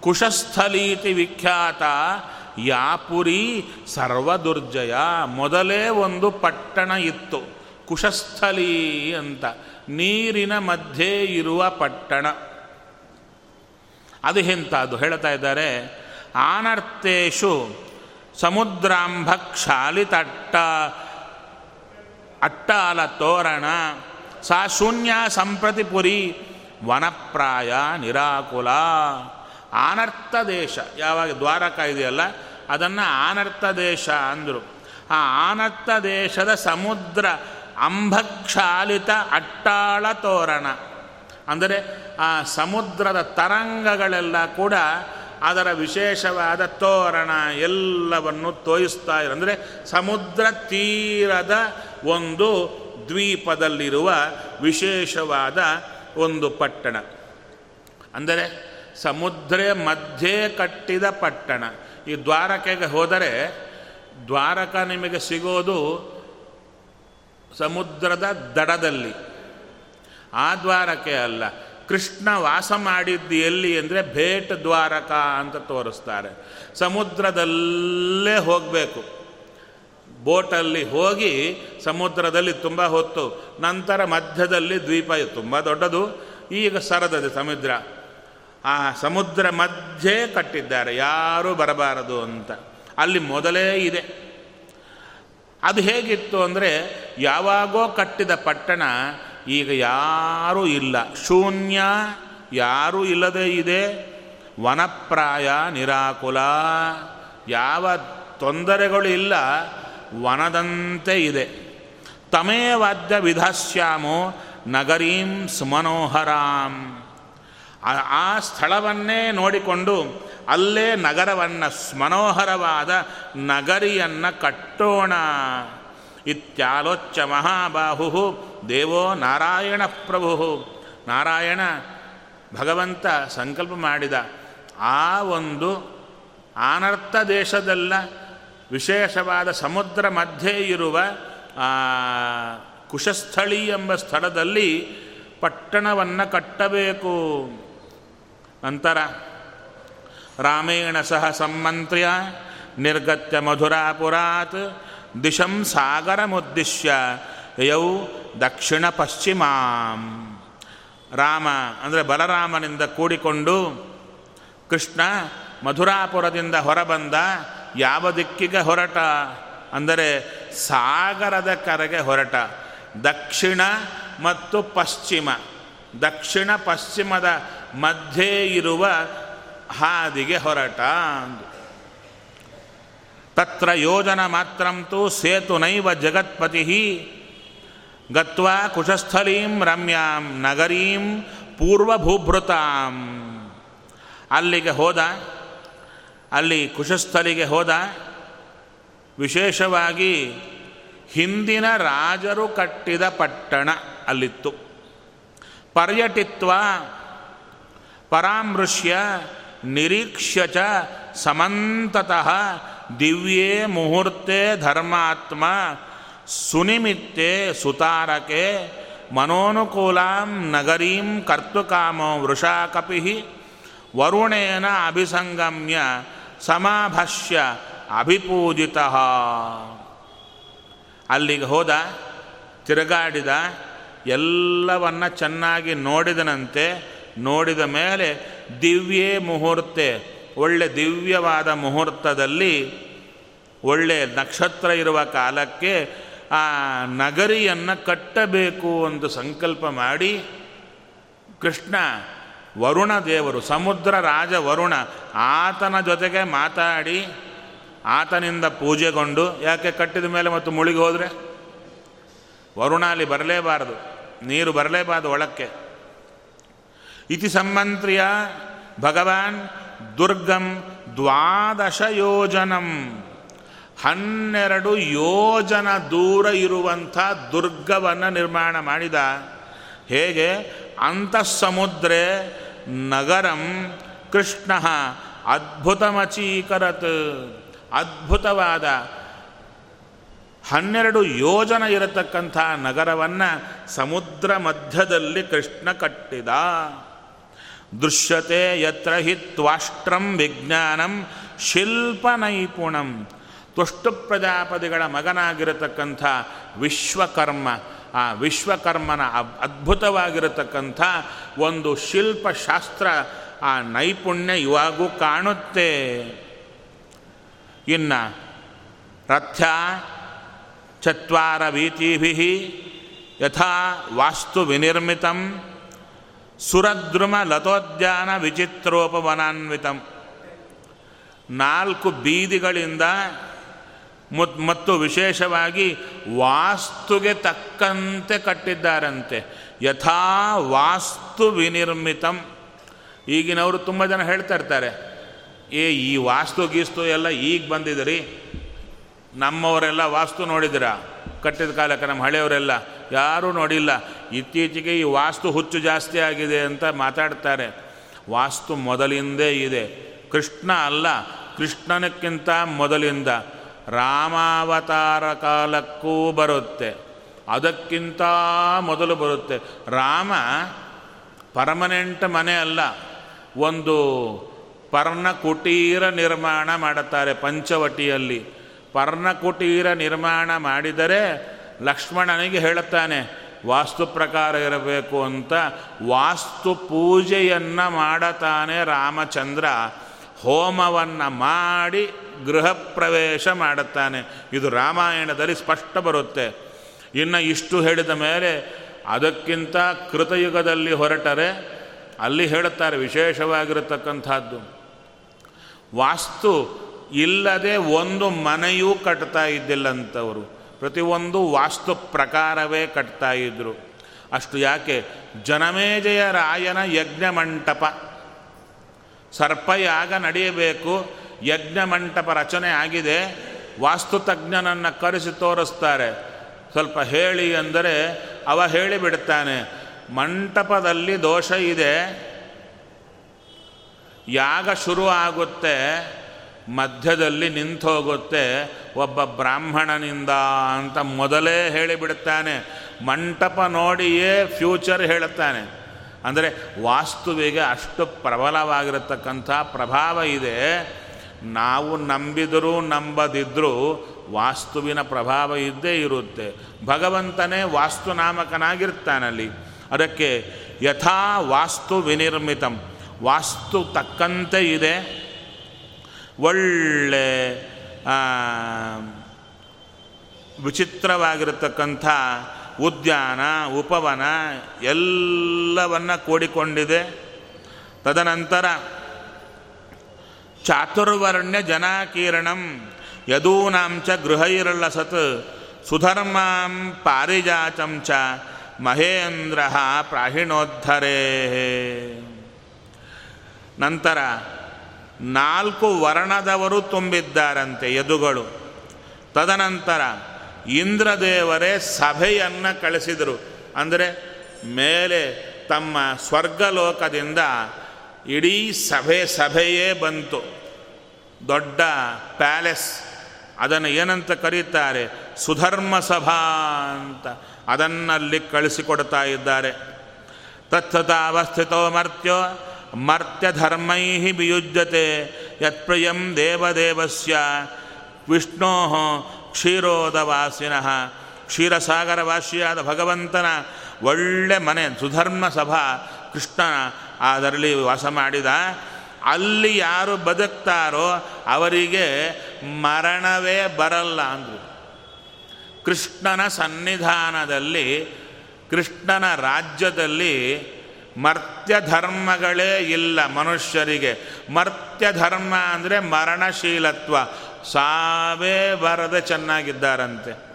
ಕುಶಸ್ಥಲೀತಿ ವಿಖ್ಯಾತ ಯಾಪುರಿ ಸರ್ವದುರ್ಜಯ. ಮೊದಲೇ ಒಂದು ಪಟ್ಟಣ ಇತ್ತು. ಕುಶಸ್ಥಲಿ ಅಂತ. ನೀರಿನ ಮಧ್ಯೆ ಇರುವ ಪಟ್ಟಣ. ಅದು ಎಂಥದ್ದು ಹೇಳ್ತಾ ಇದ್ದಾರೆ. ಆನರ್ತೇಶು ಸಮುದ್ರಾಂಭ ಕ್ಷಾಲಿತಟ್ಟ. ಅಟ್ಟಾಲ ತೋರಣ. ಸಾ ಶೂನ್ಯ ಸಂಪ್ರತಿಪುರಿ ವನಪ್ರಾಯ ನಿರಾಕುಲ. ಆನರ್ಥ ದೇಶ. ಯಾವಾಗ ದ್ವಾರಕ ಇದೆಯಲ್ಲ, ಅದನ್ನು ಆನರ್ಥ ದೇಶ ಅಂದರು. ಆ ಆನರ್ಥ ದೇಶದ ಸಮುದ್ರ ಅಂಭಕ್ಷಾಲಿತ ಅಟ್ಟಾಳ ತೋರಣ. ಅಂದರೆ ಆ ಸಮುದ್ರದ ತರಂಗಗಳೆಲ್ಲ ಕೂಡ ಅದರ ವಿಶೇಷವಾದ ತೋರಣ ಎಲ್ಲವನ್ನು ತೋಯಿಸ್ತಾ ಇರೋ ಅಂದರೆ ಸಮುದ್ರ ತೀರದ ಒಂದು ದ್ವೀಪದಲ್ಲಿರುವ ವಿಶೇಷವಾದ ಒಂದು ಪಟ್ಟಣ. ಅಂದರೆ ಸಮುದ್ರ ಮಧ್ಯೆ ಕಟ್ಟಿದ ಪಟ್ಟಣ. ಈ ದ್ವಾರಕೆಗೆ ಹೋದರೆ ದ್ವಾರಕ ನಿಮಗೆ ಸಿಗೋದು ಸಮುದ್ರದ ದಡದಲ್ಲಿ. ಆ ದ್ವಾರಕೆ ಅಲ್ಲ. ಕೃಷ್ಣ ವಾಸ ಮಾಡಿದ್ದು ಎಲ್ಲಿ ಅಂದರೆ ಭೇಟ್ ದ್ವಾರಕ ಅಂತ ತೋರಿಸ್ತಾರೆ. ಸಮುದ್ರದಲ್ಲೇ ಹೋಗಬೇಕು. ಬೋಟಲ್ಲಿ ಹೋಗಿ ಸಮುದ್ರದಲ್ಲಿ ತುಂಬ ಹೊತ್ತು, ನಂತರ ಮಧ್ಯದಲ್ಲಿ ದ್ವೀಪ ತುಂಬ ದೊಡ್ಡದು. ಈಗ ಸರದದೆ ಸಮುದ್ರ. ಆ ಸಮುದ್ರ ಮಧ್ಯೆ ಕಟ್ಟಿದ್ದಾರೆ, ಯಾರೂ ಬರಬಾರದು ಅಂತ. ಅಲ್ಲಿ ಮೊದಲೇ ಇದೆ. ಅದು ಹೇಗಿತ್ತು ಅಂದರೆ, ಯಾವಾಗೋ ಕಟ್ಟಿದ ಪಟ್ಟಣ ಈಗ ಯಾರೂ ಇಲ್ಲ. ಶೂನ್ಯ ಯಾರೂ ಇಲ್ಲದೆ ಇದೆ. ವನಪ್ರಾಯ ನಿರಾಕುಲ. ಯಾವ ತೊಂದರೆಗಳು ಇಲ್ಲ. ವನದಂತೆ ಇದೆ. ತಮೇವಾದ್ಯ ವಿಧಾಸ್ಯಾಮೋ ನಗರೀಂ ಸುಮನೋಹರಾಂ. ಆ ಸ್ಥಳವನ್ನೇ ನೋಡಿಕೊಂಡು ಅಲ್ಲೇ ನಗರವನ್ನು ಸ್ಮನೋಹರವಾದ ನಗರಿಯನ್ನು ಕಟ್ಟೋಣ. ಇತ್ಯಾಲೋಚ್ಯ ಮಹಾಬಾಹು ದೇವೋ ನಾರಾಯಣ ಪ್ರಭು ನಾರಾಯಣ ಭಗವಂತ ಸಂಕಲ್ಪ ಮಾಡಿದ ಆ ಒಂದು ಆನರ್ಥ ದೇಶದಲ್ಲ ವಿಶೇಷವಾದ ಸಮುದ್ರ ಮಧ್ಯೆ ಇರುವ ಕುಶಸ್ಥಳಿ ಎಂಬ ಸ್ಥಳದಲ್ಲಿ ಪಟ್ಟಣವನ್ನು ಕಟ್ಟಬೇಕು. ನಂತರ ರಾಮೇಣ ಸಹ ಸಂಮಂತ್ರ್ಯ, ನಿರ್ಗತ್ಯ ಮಧುರಾಪುರಾತ್, ದಿಶಂ ಸಾಗರಮುದ್ದಿಶ್ಯ ಯೌ ದಕ್ಷಿಣ ಪಶ್ಚಿಮಾಂ. ರಾಮ, ಅಂದರೆ ಬಲರಾಮನಿಂದ ಕೂಡಿಕೊಂಡು ಕೃಷ್ಣ ಮಧುರಾಪುರದಿಂದ ಹೊರಬಂದ ಯಾವ ದಿಕ್ಕಿಗೆ ಹೊರಟ? ಅಂದರೆ ಸಾಗರದ ಕರೆಗೆ ಹೊರಟ. ದಕ್ಷಿಣ ಮತ್ತು ಪಶ್ಚಿಮ. ದಕ್ಷಿಣ ಪಶ್ಚಿಮದ ಮಧ್ಯೆ ಇರುವ ಹಾದಿಗೆ ಹೊರಟ ಅಂದು. ತತ್ರ ಯೋಜನ ಮಾತ್ರಂತೂ ಸೇತು ನೈವ ಜಗತ್ಪತಿ. ಗತ್ವಾ ಕುಶಸ್ಥಲೀಂ ರಮ್ಯಾಂ ನಗರೀಂ ಪೂರ್ವಭೂಭೃತಾಂ. ಅಲ್ಲಿಗೆ ಹೋದ ಅಲ್ಲಿ ಕುಶಸ್ಥಲಿಗೆ ಹೋದ. ವಿಶೇಷವಾಗಿ ಹಿಂದಿನ ರಾಜರು ಕಟ್ಟಿದ ಪಟ್ಟಣ ಅಲ್ಲಿತ್ತು. ಪರ್ಯಟಿತ್ವ ಪರಾಮೃಶ್ಯ ನಿರೀಕ್ಷ್ಯ ಚ ಸಮಂತತಃ ದಿವ್ಯೇ ಮುಹೂರ್ತೆ ಧರ್ಮಾತ್ಮ ಸುನಿಮಿತ್ತೆ ಸುತಾರಕೆ ಮನೋನುಕೂಲಾಂ ನಗರೀಂ ಕರ್ತುಕಾಮೋ ವೃಷಾಕಪಿ ವರುಣೇನ ಅಭಿಸಂಗಮ್ಯ ಸಮಾಭಷ್ಯ ಅಭಿಪೂಜಿತ. ಅಲ್ಲಿಗೆ ಹೋದ, ತಿರುಗಾಡಿದ, ಎಲ್ಲವನ್ನ ಚೆನ್ನಾಗಿ ನೋಡಿದನಂತೆ, ನೋಡಿದ ಮೇಲೆ ದಿವ್ಯೇ ಮುಹೂರ್ತೆ, ಒಳ್ಳೆ ದಿವ್ಯವಾದ ಮುಹೂರ್ತದಲ್ಲಿ, ಒಳ್ಳೆ ನಕ್ಷತ್ರ ಇರುವ ಕಾಲಕ್ಕೆ ಆ ನಗರಿಯನ್ನು ಕಟ್ಟಬೇಕು ಒಂದು ಸಂಕಲ್ಪ ಮಾಡಿ, ಕೃಷ್ಣ ವರುಣ ದೇವರು, ಸಮುದ್ರ ರಾಜ ವರುಣ, ಆತನ ಜೊತೆಗೆ ಮಾತಾಡಿ, ಆತನಿಂದ ಪೂಜೆಗೊಂಡು, ಯಾಕೆ ಕಟ್ಟಿದ ಮೇಲೆ ಮತ್ತು ಮುಳುಗಿ ಹೋದರೆ? ವರುಣ ಅಲ್ಲಿ ಬರಲೇಬಾರದು, ನೀರು ಬರಲೇಬಾರದು ಒಳಕ್ಕೆ. ಇತಿ ಸಂಮಂತ್ರಿಯ ಭಗವಾನ್ ದುರ್ಗಂ ದ್ವಾದಶ ಯೋಜನಂ. ಹನ್ನೆರಡು ಯೋಜನ ದೂರ ಇರುವಂಥ ದುರ್ಗವನ್ನು ನಿರ್ಮಾಣ ಮಾಡಿದ. ಹೇಗೆ? ಅಂತಃಸಮುದ್ರೇ ನಗರಂ ಕೃಷ್ಣ ಅದ್ಭುತಮಚೀಕರತ್ ಅದ್ಭುತವಾದ ಹನ್ನೆರಡು ಯೋಜನ ಇರತಕ್ಕಂಥ ನಗರವನ್ನು ಸಮುದ್ರ ಮಧ್ಯದಲ್ಲಿ ಕೃಷ್ಣ ಕಟ್ಟಿದ. ದೃಶ್ಯತೆ ಯತ್ರ ಹಿ ತ್ವಾಷ್ಟ್ರಂ ವಿಜ್ಞಾನಂ ಶಿಲ್ಪ ನೈಪುಣಂ ತ್ವಷ್ಟು ಪ್ರಜಾಪತಿಗಳ ಮಗನಾಗಿರತಕ್ಕಂಥ ವಿಶ್ವಕರ್ಮ. ಆ ವಿಶ್ವಕರ್ಮನ ಅದ್ಭುತವಾಗಿರತಕ್ಕಂಥ ಒಂದು ಶಿಲ್ಪಶಾಸ್ತ್ರ ಆ ನೈಪುಣ್ಯ ಇವಾಗೂ ಕಾಣುತ್ತೆ. ಇನ್ನು ರಥ ಚತ್ವಾರ ವೀತೀಭಿ ಯಥಾ ವಾಸ್ತು ವಿನಿರ್ಮಿತಂ ಸುರದ್ರುಮ ಲತೋದ್ಯಾನ ವಿಚಿತ್ರೋಪವನಾನ್ವಿತಂ. ನಾಲ್ಕು ಬೀದಿಗಳಿಂದ ಮತ್ತು ವಿಶೇಷವಾಗಿ ವಾಸ್ತುಗೆ ತಕ್ಕಂತೆ ಕಟ್ಟಿದ್ದಾರಂತೆ. ಯಥಾ ವಾಸ್ತು ವಿನಿರ್ಮಿತಂ. ಈಗಿನವರು ತುಂಬ ಜನ ಹೇಳ್ತಾ ಇರ್ತಾರೆ, ಏ, ಈ ವಾಸ್ತು ಗೀಸ್ತು ಎಲ್ಲ ಈಗ ಬಂದಿದ್ರಿ. ನಮ್ಮವರೆಲ್ಲ ವಾಸ್ತು ನೋಡಿದಿರ? ಕಟ್ಟಿದ ಕಾಲಕ್ಕೆ ನಮ್ಮ ಹಳೆಯವರೆಲ್ಲ ಯಾರೂ ನೋಡಿಲ್ಲ. ಇತ್ತೀಚೆಗೆ ಈ ವಾಸ್ತು ಹುಚ್ಚು ಜಾಸ್ತಿ ಆಗಿದೆ ಅಂತ ಮಾತಾಡ್ತಾರೆ. ವಾಸ್ತು ಮೊದಲಿಂದೇ ಇದೆ. ಕೃಷ್ಣ ಅಲ್ಲ, ಕೃಷ್ಣನಕ್ಕಿಂತ ಮೊದಲಿಂದ. ರಾಮಾವತಾರ ಕಾಲಕ್ಕೂ ಬರುತ್ತೆ. ಅದಕ್ಕಿಂತ ಮೊದಲು ಬರುತ್ತೆ. ರಾಮ ಪರ್ಮನೆಂಟ್ ಮನೆ ಅಲ್ಲ. ಒಂದು ಪರ್ಣಕುಟೀರ ನಿರ್ಮಾಣ ಮಾಡುತ್ತಾರೆ ಪಂಚವಟಿಯಲ್ಲಿ. ಪರ್ಣಕುಟೀರ ನಿರ್ಮಾಣ ಮಾಡಿದರೆ ಲಕ್ಷ್ಮಣನಿಗೆ ಹೇಳುತ್ತಾನೆ, ವಾಸ್ತು ಪ್ರಕಾರ ಇರಬೇಕು ಅಂತ. ವಾಸ್ತು ಪೂಜೆಯನ್ನು ಮಾಡತಾನೆ ರಾಮಚಂದ್ರ. ಹೋಮವನ್ನು ಮಾಡಿ ಗೃಹ ಪ್ರವೇಶ ಮಾಡುತ್ತಾನೆ. ಇದು ರಾಮಾಯಣದಲ್ಲಿ ಸ್ಪಷ್ಟ ಬರುತ್ತೆ. ಇನ್ನು ಇಷ್ಟು ಹೇಳಿದ ಮೇಲೆ ಅದಕ್ಕಿಂತ ಕೃತಯುಗದಲ್ಲಿ ಹೊರಟರೆ ಅಲ್ಲಿ ಹೇಳುತ್ತಾರೆ ವಿಶೇಷವಾಗಿರತಕ್ಕಂಥದ್ದು. ವಾಸ್ತು ಇಲ್ಲದೆ ಒಂದು ಮನೆಯೂ ಕಟ್ತಾ ಇದ್ದಿಲ್ಲಂಥವರು ಪ್ರತಿಯೊಂದು ವಾಸ್ತು ಪ್ರಕಾರವೇ ಕಟ್ತಾ ಇದ್ದರು ಅಷ್ಟು ಯಾಕೆ? ಜನಮೇಜಯ ರಾಯನ ಯಜ್ಞ ಮಂಟಪ ಸರ್ಪಯಾಗ ನಡೆಯಬೇಕು. ಯಜ್ಞ ಮಂಟಪ ರಚನೆ ಆಗಿದೆ. ವಾಸ್ತುತಜ್ಞನನ್ನು ಕರೆಸಿ ತೋರಿಸ್ತಾರೆ. ಸ್ವಲ್ಪ ಹೇಳಿ ಅಂದರೆ ಅವ ಹೇಳಿಬಿಡ್ತಾನೆ, ಮಂಟಪದಲ್ಲಿ ದೋಷ ಇದೆ. ಯಾಗ ಶುರು ಆಗುತ್ತೆ, ಮಧ್ಯದಲ್ಲಿ ನಿಂತು ಹೋಗುತ್ತೆ, ಒಬ್ಬ ಬ್ರಾಹ್ಮಣನಿಂದ ಅಂತ ಮೊದಲೇ ಹೇಳಿಬಿಡುತ್ತಾನೆ ಮಂಟಪ ನೋಡಿಯೇ ಫ್ಯೂಚರ್ ಹೇಳುತ್ತಾನೆ. ಅಂದರೆ ವಾಸ್ತುವಿಗೆ ಅಷ್ಟು ಪ್ರಬಲವಾಗಿರತಕ್ಕಂಥ ಪ್ರಭಾವ ಇದೆ. ನಾವು ನಂಬಿದರೂ ನಂಬದಿದ್ದರೂ ವಾಸ್ತುವಿನ ಪ್ರಭಾವ ಇದ್ದೇ ಇರುತ್ತೆ. ಭಗವಂತನೇ ವಾಸ್ತುನಾಮಕನಾಗಿರ್ತಾನಲ್ಲಿ. ಅದಕ್ಕೆ ಯಥಾ ವಾಸ್ತು ವಿನಿರ್ಮಿತಂ. ವಾಸ್ತು ತಕ್ಕಂತೆ ಇದೆ. ಒಳ್ಳೆ ವಿಚಿತ್ರವಾಗಿರತಕ್ಕಂಥ ಉದ್ಯಾನ, ಉಪವನ ಎಲ್ಲವನ್ನ ಕೂಡಿಕೊಂಡಿದೆ. ತದನಂತರ ಚಾತುರ್ವರ್ಣ್ಯ ಜನಾಕೀರ್ಣಂ ಯದೂನಾಂಚ ಗೃಹೈರ್ಲಸತ್ ಸುಧರ್ಮಾಂ ಪಾರಿಜಾತಂ ಚ ಮಹೇಂದ್ರ ಪ್ರಾಹಿಣೋದ್ಧರೇ. ನಂತರ ನಾಲ್ಕು ವರ್ಣದವರು ತುಂಬಿದ್ದಾರಂತೆ ಯದುಗಳು. ತದನಂತರ ಇಂದ್ರದೇವರೇ ಸಭೆಯನ್ನು ಕಳಿಸಿದರು. ಅಂದರೆ ಮೇಲೆ ತಮ್ಮ ಸ್ವರ್ಗಲೋಕದಿಂದ ಇಡೀ ಸಭೆ ಸಭೆಯೇ ಬಂತು. ದೊಡ್ಡ ಪ್ಯಾಲೆಸ್. ಅದನ್ನು ಏನಂತ ಕರೀತಾರೆ? ಸುಧರ್ಮ ಸಭಾ ಅಂತ. ಅದನ್ನಲ್ಲಿ ಕಳಿಸಿಕೊಡ್ತಾ ಇದ್ದಾರೆ. ತತ್ಥತಾವಸ್ಥಿತೋ ಮರ್ತ್ಯೋ ಮರ್ತ್ಯಧರ್ಮೈ ವಿಯುಜ್ಯತೆ. ಯತ್ಪ್ರಿಯಂ ದೇವದೇವಸ್ಯ. ವಿಷ್ಣೋ ಕ್ಷೀರೋದವಾಸಿನಃ. ಕ್ಷೀರಸಾಗರವಾಸಿಯಾದ ಭಗವಂತನ ಒಳ್ಳೆ ಮನೆ, ಸುಧರ್ಮ ಸಭಾ, ಕೃಷ್ಣನ ಅದರಲ್ಲಿ ವಾಸ ಮಾಡಿದ. ಅಲ್ಲಿ ಯಾರು ಬದುಕ್ತಾರೋ ಅವರಿಗೆ ಮರಣವೇ ಬರಲ್ಲ ಅಂದರು. ಕೃಷ್ಣನ ಸನ್ನಿಧಾನದಲ್ಲಿ, ಕೃಷ್ಣನ ರಾಜ್ಯದಲ್ಲಿ ಮರ್ತ್ಯ ಧರ್ಮಗಳೇ ಇಲ್ಲ ಮನುಷ್ಯರಿಗೆ. ಮರ್ತ್ಯ ಧರ್ಮ ಅಂದರೆ ಮರಣಶೀಲತ್ವ. ಸಾವೇ ಬರದೆ ಚೆನ್ನಾಗಿದ್ದಾರಂತೆ.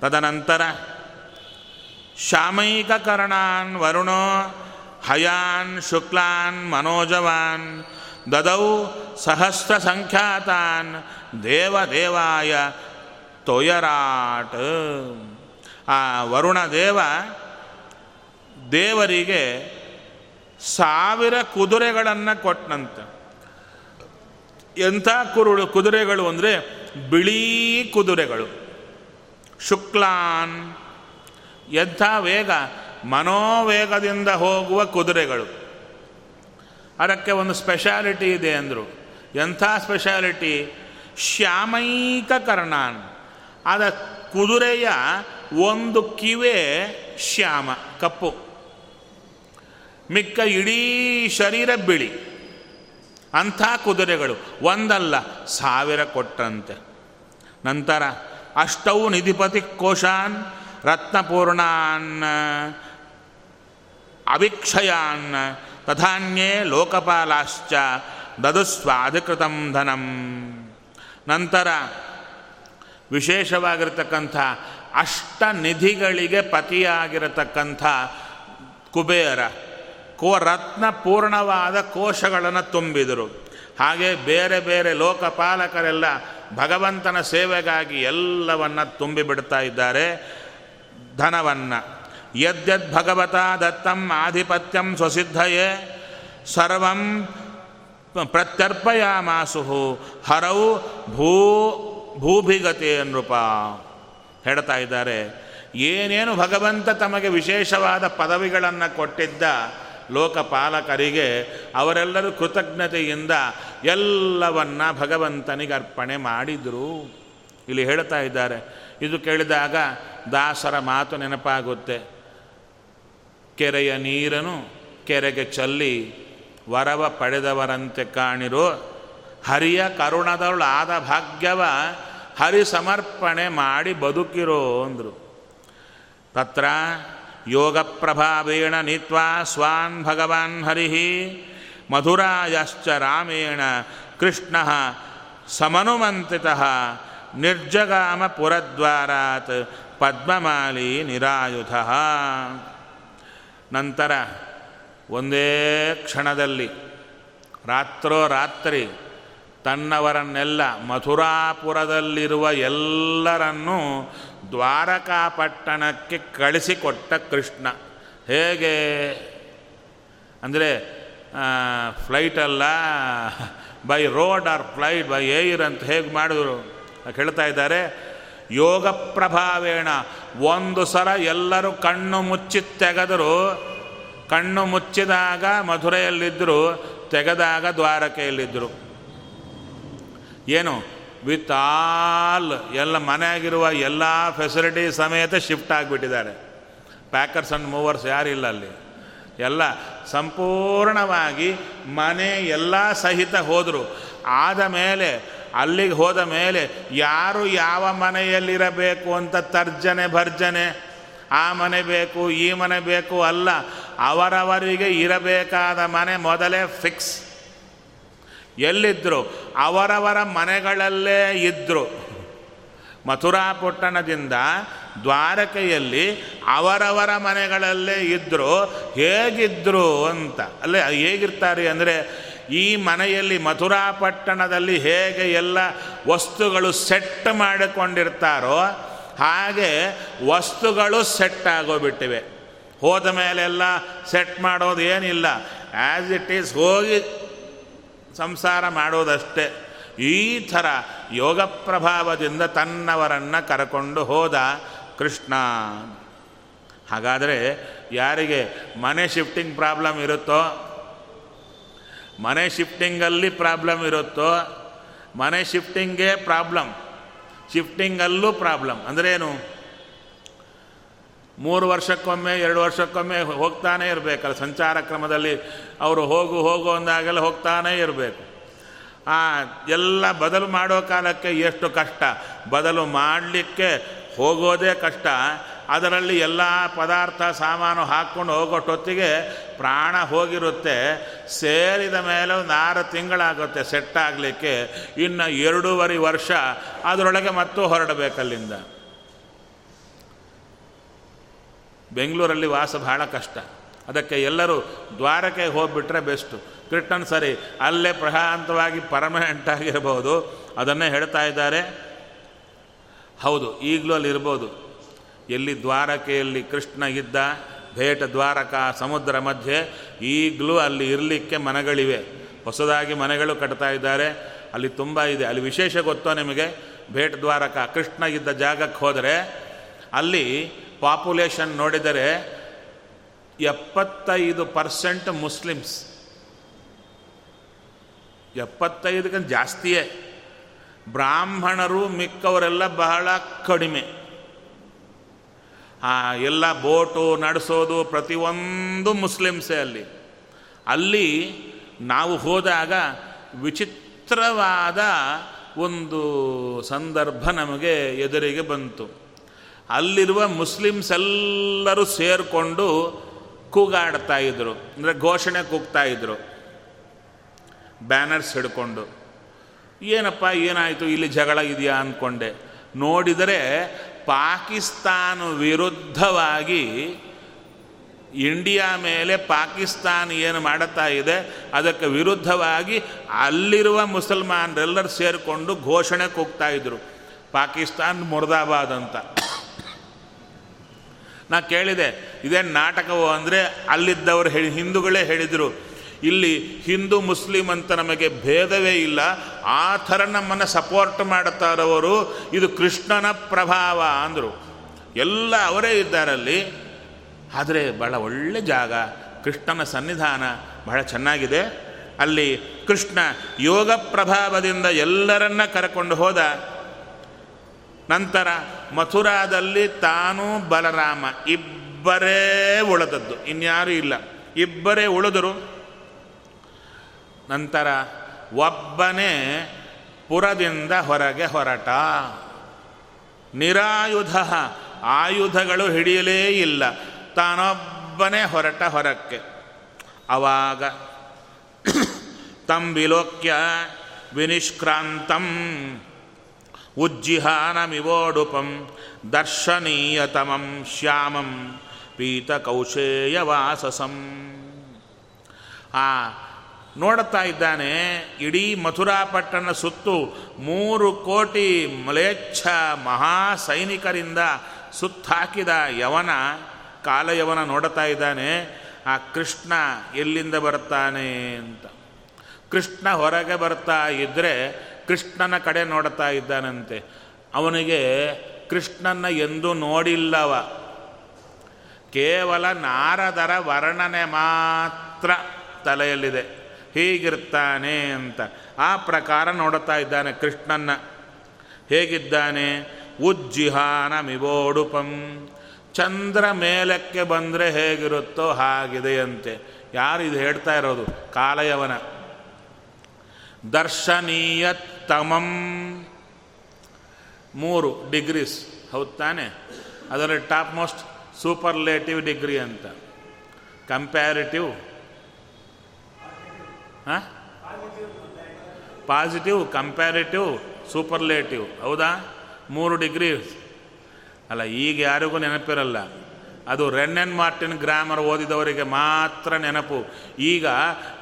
ತದನಂತರ, ಶಾಮೈಕಕರಣಾನ್ ವರುಣೋ ಹಯಾನ್, ಶುಕ್ಲಾನ್, ಮನೋಜವಾನ್, ದದೌ ಸಹಸ್ರ ಸಂಖ್ಯಾತಾನ್ ದೇವದೇವಾಯ, ತೊಯರಾಟ್. ಆ ವರುಣ ದೇವ ದೇವರಿಗೆ ಸಾವಿರ ಕುದುರೆಗಳನ್ನು ಕೊಟ್ಟನಂತೆ ಎಂಥ ಕುರುಳು ಕುದುರೆಗಳು ಅಂದರೆ ಬಿಳಿ ಕುದುರೆಗಳು. ಶುಕ್ಲಾನ್, ಎಂಥ ವೇಗ ಮನೋವೇಗದಿಂದ ಹೋಗುವ ಕುದುರೆಗಳು. ಅದಕ್ಕೆ ಒಂದು ಸ್ಪೆಷಾಲಿಟಿ ಇದೆ ಅಂದರು. ಎಂಥ ಸ್ಪೆಷಾಲಿಟಿ ಶ್ಯಾಮೈಕ ಕರ್ಣಾನ್ ಆದ ಕುದುರೆಯ ಒಂದು ಕಿವೆ ಶ್ಯಾಮ, ಕಪ್ಪು. ಮಿಕ್ಕ ಇಡೀ ಶರೀರ ಬಿಳಿ. ಅಂಥ ಕುದುರೆಗಳು. ಒಂದಲ್ಲ, ಸಾವಿರ ಕೊಟ್ಟಂತೆ. ನಂತರ ಅಷ್ಟವು ನಿಧಿಪತಿ ಕೋಶಾನ್, ರತ್ನಪೂರ್ಣಾನ್ ಅವಿಕ್ಷಯಾನ್ ತಥಾನ್ಯೇ ಲೋಕಪಾಲಾಶ್ಚ ದದುಸ್ವಾಧಿಕೃತಂ ಧನಂ. ನಂತರ ವಿಶೇಷವಾಗಿರತಕ್ಕಂಥ ಅಷ್ಟ ನಿಧಿಗಳಿಗೆ ಪತಿಯಾಗಿರತಕ್ಕಂಥ ಕುಬೇರ ಕೋ ರತ್ನ ಪೂರ್ಣವಾದ ಕೋಶಗಳನ್ನು ತುಂಬಿದರು. ಹಾಗೆ ಬೇರೆ ಬೇರೆ ಲೋಕಪಾಲಕರೆಲ್ಲ ಭಗವಂತನ ಸೇವೆಗಾಗಿ ಎಲ್ಲವನ್ನು ತುಂಬಿಬಿಡ್ತಾ ಇದ್ದಾರೆ. ಧನವನ್ನು. ಯದ್ಯದ್ ಭಗವತ ದತ್ತಂ ಆಧಿಪತ್ಯಂ ಸ್ವಸಿದ್ಧಯೇ ಸರ್ವಂ ಪ್ರತ್ಯರ್ಪಯಾಮಾಸು ಹರೌ ಭೂ ಭೂಭಿಗತೆ ನೃಪ. ಹೇಳ್ತಾ ಇದ್ದಾರೆ, ಏನೇನು ಭಗವಂತ ತಮಗೆ ವಿಶೇಷವಾದ ಪದವಿಗಳನ್ನು ಕೊಟ್ಟಿದ್ದ ಲೋಕಪಾಲಕರಿಗೆ ಅವರೆಲ್ಲರೂ ಕೃತಜ್ಞತೆಯಿಂದ ಎಲ್ಲವನ್ನ ಭಗವಂತನಿಗೆ ಅರ್ಪಣೆ ಮಾಡಿದರು. ಇಲ್ಲಿ ಹೇಳ್ತಾ ಇದ್ದಾರೆ, ಇದು ಕೇಳಿದಾಗ ದಾಸರ ಮಾತು ನೆನಪಾಗುತ್ತೆ. ಕೆರೆಯ ನೀರನು ಕೆರೆಗೆ ಚಲ್ಲಿ ವರವ ಪಡೆದವರಂತೆ ಕಾಣಿರೋ ಹರಿಯ ಕರುಣದವಳು ಆದ ಭಾಗ್ಯವ ಹರಿ ಸಮರ್ಪಣೆ ಮಾಡಿ ಬದುಕಿರೋ ಅಂದರು. ತತ್ರ ಯೋಗ ಪ್ರಭಾವೇಣ ನೀತ್ವಾ ಸ್ವಾನ್ ಭಗವಾನ್ ಹರಿ ಮಧುರಾಯಶ್ಚ ರಾಮೇಣ ಕೃಷ್ಣ ಸಮನುಮಂತ್ರಿತ ನಿರ್ಜಗಾಮ ಪುರದ್ವಾರಾತ್ ಪದ್ಮಮಾಲಿ ನಿರಾಯುಧ. ನಂತರ ಒಂದೇ ಕ್ಷಣದಲ್ಲಿ ರಾತ್ರೋ ರಾತ್ರಿ ತನ್ನವರನ್ನೆಲ್ಲ ಮಥುರಾಪುರದಲ್ಲಿರುವ ಎಲ್ಲರನ್ನೂ ದ್ವಾರಕಾಪಟ್ಟಣಕ್ಕೆ ಕಳಿಸಿಕೊಟ್ಟ ಕೃಷ್ಣ. ಹೇಗೆ? ಅಂದರೆ ಫ್ಲೈಟಲ್ಲ by road or flight by air ಅಂತ ಹೇಗೆ ಮಾಡಿದ್ರು? ಹೇಳ್ತಾ ಇದ್ದಾರೆ. ಯೋಗ ಪ್ರಭಾವೇಣ ಒಂದು ಸಲ ಎಲ್ಲರೂ ಕಣ್ಣು ಮುಚ್ಚಿ ತೆಗೆದರು. ಕಣ್ಣು ಮುಚ್ಚಿದಾಗ ಮಧುರೆಯಲ್ಲಿದ್ದರು, ತೆಗೆದಾಗ ದ್ವಾರಕೆಯಲ್ಲಿದ್ದರು. ಏನು? ವಿತ್ ಆಲ್ ಎಲ್ಲ ಮನೆಯಾಗಿರುವ ಎಲ್ಲ ಫೆಸಿಲಿಟಿ ಸಮೇತ ಶಿಫ್ಟ್ ಆಗಿಬಿಟ್ಟಿದ್ದಾರೆ. ಪ್ಯಾಕರ್ಸ್ ಆ್ಯಂಡ್ ಮೂವರ್ಸ್ ಯಾರಿಲ್ಲ ಅಲ್ಲಿ. ಎಲ್ಲ ಸಂಪೂರ್ಣವಾಗಿ ಮನೆ ಎಲ್ಲ ಸಹಿತ ಹೋದರು. ಆದ ಮೇಲೆ ಅಲ್ಲಿಗೆ ಹೋದ ಮೇಲೆ ಯಾರು ಯಾವ ಮನೆಯಲ್ಲಿರಬೇಕು ಅಂತ ತರ್ಜನೆ ಭರ್ಜನೆ, ಆ ಮನೆ ಬೇಕು, ಈ ಮನೆ ಬೇಕು ಅಲ್ಲ, ಅವರವರಿಗೆ ಇರಬೇಕಾದ ಮನೆ ಮೊದಲೇ ಫಿಕ್ಸ್ ಎಲ್ಲಿದ್ದರು ಅವರವರ ಮನೆಗಳಲ್ಲೇ ಇದ್ದರು ಮಥುರಾ ಪಟ್ಟಣದಿಂದ ದ್ವಾರಕೆಯಲ್ಲಿ ಅವರವರ ಮನೆಗಳಲ್ಲೇ ಇದ್ದರು ಹೇಗಿದ್ದರು ಅಂತ, ಅಲ್ಲೇ ಹೇಗಿರ್ತಾರೆ ಅಂದರೆ ಈ ಮನೆಯಲ್ಲಿ ಮಥುರಾ ಪಟ್ಟಣದಲ್ಲಿ ಹೇಗೆ ಎಲ್ಲ ವಸ್ತುಗಳು ಸೆಟ್ ಮಾಡಿಕೊಂಡಿರ್ತಾರೋ ಹಾಗೆ ವಸ್ತುಗಳು ಸೆಟ್ ಆಗೋಬಿಟ್ಟಿವೆ. ಹೋದ ಮೇಲೆಲ್ಲ ಸೆಟ್ ಮಾಡೋದು ಏನಿಲ್ಲ. ಆ್ಯಸ್ ಇಟ್ ಈಸ್ ಹೋಗಿ ಸಂಸಾರ ಮಾಡೋದಷ್ಟೇ. ಈ ಥರ ಯೋಗ ಪ್ರಭಾವದಿಂದ ತನ್ನವರನ್ನು ಕರಕೊಂಡು ಹೋದ ಕೃಷ್ಣ. ಹಾಗಾದರೆ ಯಾರಿಗೆ ಮನೆ ಶಿಫ್ಟಿಂಗ್ ಪ್ರಾಬ್ಲಮ್ ಇರುತ್ತೋ ಮನೆ ಶಿಫ್ಟಿಂಗಲ್ಲಿ ಪ್ರಾಬ್ಲಮ್ ಇರುತ್ತೋ, ಮನೆ ಶಿಫ್ಟಿಂಗೇ ಪ್ರಾಬ್ಲಮ್. ಶಿಫ್ಟಿಂಗಲ್ಲೂ ಪ್ರಾಬ್ಲಮ್. ಅಂದ್ರೇನು ಮೂರು ವರ್ಷಕ್ಕೊಮ್ಮೆ, ಎರಡು ವರ್ಷಕ್ಕೊಮ್ಮೆ ಹೋಗ್ತಾನೆ ಇರಬೇಕಲ್ಲ. ಸಂಚಾರ ಕ್ರಮದಲ್ಲಿ ಅವರು ಹೋಗು ಹೋಗು ಅಂದಾಗೆಲ್ಲ ಹೋಗ್ತಾನೇ ಇರಬೇಕು. ಆ, ಎಲ್ಲ ಬದಲು ಮಾಡೋ ಕಾಲಕ್ಕೆ ಎಷ್ಟು ಕಷ್ಟ. ಬದಲು ಮಾಡಲಿಕ್ಕೆ ಹೋಗೋದೇ ಕಷ್ಟ. ಅದರಲ್ಲಿ ಎಲ್ಲ ಪದಾರ್ಥ ಸಾಮಾನು ಹಾಕ್ಕೊಂಡು ಹೋಗೋಟೊತ್ತಿಗೆ ಪ್ರಾಣ ಹೋಗಿರುತ್ತೆ. ಸೇರಿದ ಮೇಲೆ ಒಂದು ಆರು ತಿಂಗಳಾಗುತ್ತೆ ಸೆಟ್ ಆಗಲಿಕ್ಕೆ. ಇನ್ನು ಎರಡೂವರೆ ವರ್ಷ ಅದರೊಳಗೆ ಮತ್ತೂ ಹೊರಡಬೇಕಲ್ಲಿಂದ ಬೆಂಗಳೂರಲ್ಲಿ ವಾಸ ಬಹಳ ಕಷ್ಟ. ಅದಕ್ಕೆ ಎಲ್ಲರೂ ದ್ವಾರಕೆ ಹೋಗಿಬಿಟ್ರೆ ಬೆಸ್ಟು. ಕೃಷ್ಣನ್ ಸರಿ, ಅಲ್ಲೇ ಪ್ರಶಾಂತವಾಗಿ ಪರ್ಮನೆಂಟ್ ಆಗಿರ್ಬೋದು. ಅದನ್ನೇ ಹೇಳ್ತಾ ಇದ್ದಾರೆ. ಹೌದು, ಈಗಲೂ ಅಲ್ಲಿ ಇರ್ಬೋದು. ಎಲ್ಲಿ ದ್ವಾರಕೆಯಲ್ಲಿ ಕೃಷ್ಣ ಇದ್ದ, ಭೇಟ ದ್ವಾರಕ ಸಮುದ್ರ ಮಧ್ಯೆ, ಈಗಲೂ ಅಲ್ಲಿ ಇರಲಿಕ್ಕೆ ಮನೆಗಳಿವೆ. ಹೊಸದಾಗಿ ಮನೆಗಳು ಕಟ್ತಾ ಇದ್ದಾರೆ. ಅಲ್ಲಿ ತುಂಬ ಇದೆ. ಅಲ್ಲಿ ವಿಶೇಷ ಗೊತ್ತೋ ನಿಮಗೆ? ಭೇಟ ದ್ವಾರಕ, ಕೃಷ್ಣ ಇದ್ದ ಜಾಗಕ್ಕೆ ಹೋದರೆ, ಅಲ್ಲಿ ಪಾಪ್ಯುಲೇಷನ್ ನೋಡಿದರೆ ಎಪ್ಪತ್ತೈದು ಪರ್ಸೆಂಟ್ ಮುಸ್ಲಿಮ್ಸ್. ಎಪ್ಪತ್ತೈದಕ್ಕಿಂತ ಜಾಸ್ತಿಯೇ. ಬ್ರಾಹ್ಮಣರು ಮಿಕ್ಕವರೆಲ್ಲ ಬಹಳ ಕಡಿಮೆ. ಆ ಎಲ್ಲ ಬೋಟು ನಡೆಸೋದು ಪ್ರತಿಯೊಂದು ಮುಸ್ಲಿಮ್ಸೇ ಅಲ್ಲಿ. ಅಲ್ಲಿ ನಾವು ಹೋದಾಗ ವಿಚಿತ್ರವಾದ ಒಂದು ಸಂದರ್ಭ ನಮಗೆ ಎದುರಿಗೆ ಬಂತು. ಅಲ್ಲಿರುವ ಮುಸ್ಲಿಮ್ಸ್ ಎಲ್ಲರೂ ಸೇರಿಕೊಂಡು ಕೂಗಾಡ್ತಾ ಇದ್ರು. ಅಂದರೆ ಘೋಷಣೆ ಕೂಗ್ತಾ ಇದ್ರು. ಬ್ಯಾನರ್ಸ್ ಹಿಡ್ಕೊಂಡು. ಏನಪ್ಪ ಏನಾಯಿತು, ಇಲ್ಲಿ ಜಗಳ ಇದೆಯಾ ಅಂದ್ಕೊಂಡೆ ನೋಡಿದರೆ ಪಾಕಿಸ್ತಾನ ವಿರುದ್ಧವಾಗಿ ಇಂಡಿಯಾ ಮೇಲೆ ಪಾಕಿಸ್ತಾನ ಏನು ಮಾಡುತ್ತಾ ಇದೆ, ಅದಕ್ಕೆ ವಿರುದ್ಧವಾಗಿ ಅಲ್ಲಿರುವ ಮುಸಲ್ಮಾನರೆಲ್ಲರೂ ಸೇರಿಕೊಂಡು ಘೋಷಣೆ ಕೂಗ್ತಾ ಇದ್ರು. ಪಾಕಿಸ್ತಾನ್ ಮುರ್ದಾಬಾದ್ ಅಂತ. ನಾ ಕೇಳಿದೆ, ಇದೇನು ನಾಟಕವು ಅಂದರೆ ಅಲ್ಲಿದ್ದವರು ಹೇಳಿ, ಹಿಂದೂಗಳೇ ಹೇಳಿದರು. ಇಲ್ಲಿ ಹಿಂದೂ ಮುಸ್ಲಿಂ ಅಂತ ನಮಗೆ ಭೇದವೇ ಇಲ್ಲ. ಆ ಥರ ನಮ್ಮನ್ನು ಸಪೋರ್ಟ್ ಮಾಡುತ್ತಾರವರು ಇದು ಕೃಷ್ಣನ ಪ್ರಭಾವ ಅಂದರು. ಎಲ್ಲ ಅವರೇ ಇದ್ದಾರಲ್ಲಿ. ಆದರೆ ಭಾಳ ಒಳ್ಳೆ ಜಾಗ, ಕೃಷ್ಣನ ಸನ್ನಿಧಾನ ಬಹಳ ಚೆನ್ನಾಗಿದೆ. ಅಲ್ಲಿ ಕೃಷ್ಣ ಯೋಗ ಪ್ರಭಾವದಿಂದ ಎಲ್ಲರನ್ನ ಕರಕೊಂಡು ಹೋದ. ನಂತರ ಮಥುರಾದಲ್ಲಿ ತಾನು ಬಲರಾಮ, ಇಬ್ಬರೇ ಉಳಿದದ್ದು. ಇನ್ಯಾರೂ ಇಲ್ಲ. ಇಬ್ಬರೇ ಉಳಿದರು. ನಂತರ ಒಬ್ಬನೇ ಪುರದಿಂದ ಹೊರಗೆ ಹೊರಟ. ನಿರಾಯುಧ, ಆಯುಧಗಳು ಹಿಡಿಯಲೇ ಇಲ್ಲ. ತಾನೊಬ್ಬನೇ ಹೊರಟ ಹೊರಕ್ಕೆ. ಅವಾಗ ತಂಬಿಲೋಕ್ಯ ವಿನಿಷ್ಕ್ರಾಂತಂ ಉಜ್ಜಿಹಾನಮಿವೋಡುಪಂ ದರ್ಶನೀಯತಮಂ ಶ್ಯಾಮಂ ಪೀತಕೌಶೇಯವಾಸಸಂ. ಆ ನೋಡುತ್ತಾ ಇದ್ದಾನೆ, ಇಡೀ ಮಥುರಾಪಟ್ಟಣ ಸುತ್ತು ಮೂರು ಕೋಟಿ ಮಲೇಚ್ಛ ಮಹಾ ಸೈನಿಕರಿಂದ ಸುತ್ತಾಕಿದ ಯವನ ಕಾಲಯವನ ನೋಡುತ್ತಾ ಇದ್ದಾನೆ, ಆ ಕೃಷ್ಣ ಎಲ್ಲಿಂದ ಬರ್ತಾನೆ ಅಂತ. ಕೃಷ್ಣ ಹೊರಗೆ ಬರ್ತಾ ಇದ್ದರೆ ಕೃಷ್ಣನ ಕಡೆ ನೋಡ್ತಾ ಇದ್ದಾನಂತೆ. ಅವನಿಗೆ ಕೃಷ್ಣನ ಎಂದೂ ನೋಡಿಲ್ಲವ. ಕೇವಲ ನಾರದರ ವರ್ಣನೆ ಮಾತ್ರ ತಲೆಯಲ್ಲಿದೆ. ಹೀಗಿರ್ತಾನೆ ಅಂತ. ಆ ಪ್ರಕಾರ ನೋಡುತ್ತಾ ಇದ್ದಾನೆ ಕೃಷ್ಣನ್ನ. ಹೇಗಿದ್ದಾನೆ? ಉಜ್ಜಿಹಾನ ಮಿವೋಡುಪಂ ಚಂದ್ರ ಮೇಲಕ್ಕೆ ಬಂದರೆ ಹೇಗಿರುತ್ತೋ ಹಾಗಿದೆಯಂತೆ ಯಾರು ಇದು ಹೇಳ್ತಾ ಇರೋದು? ಕಾಲಯವನ ದರ್ಶನೀಯ ತಮಂ ಮೂರು ಡಿಗ್ರೀಸ್. ಹೌದು ತಾನೆ? ಅದರಲ್ಲಿ ಟಾಪ್ ಮೋಸ್ಟ್ ಸೂಪರ್ಲೇಟಿವ್ ಡಿಗ್ರಿ ಅಂತ. ಕಂಪ್ಯಾರಿಟಿವ್ ಪಾಸಿಟಿವ್ ಕಂಪ್ಯಾರಿಟಿವ್ ಸೂಪರ್ಲೇಟಿವ್ ಹೌದಾ? ಮೂರು ಡಿಗ್ರಿ ಅಲ್ಲ, ಈಗ ಯಾರಿಗೂ ನೆನಪಿರಲ್ಲ. ಅದು ರೆನ್ ಆ್ಯಂಡ್ ಮಾರ್ಟಿನ್ ಗ್ರಾಮರ್ ಓದಿದವರಿಗೆ ಮಾತ್ರ ನೆನಪು. ಈಗ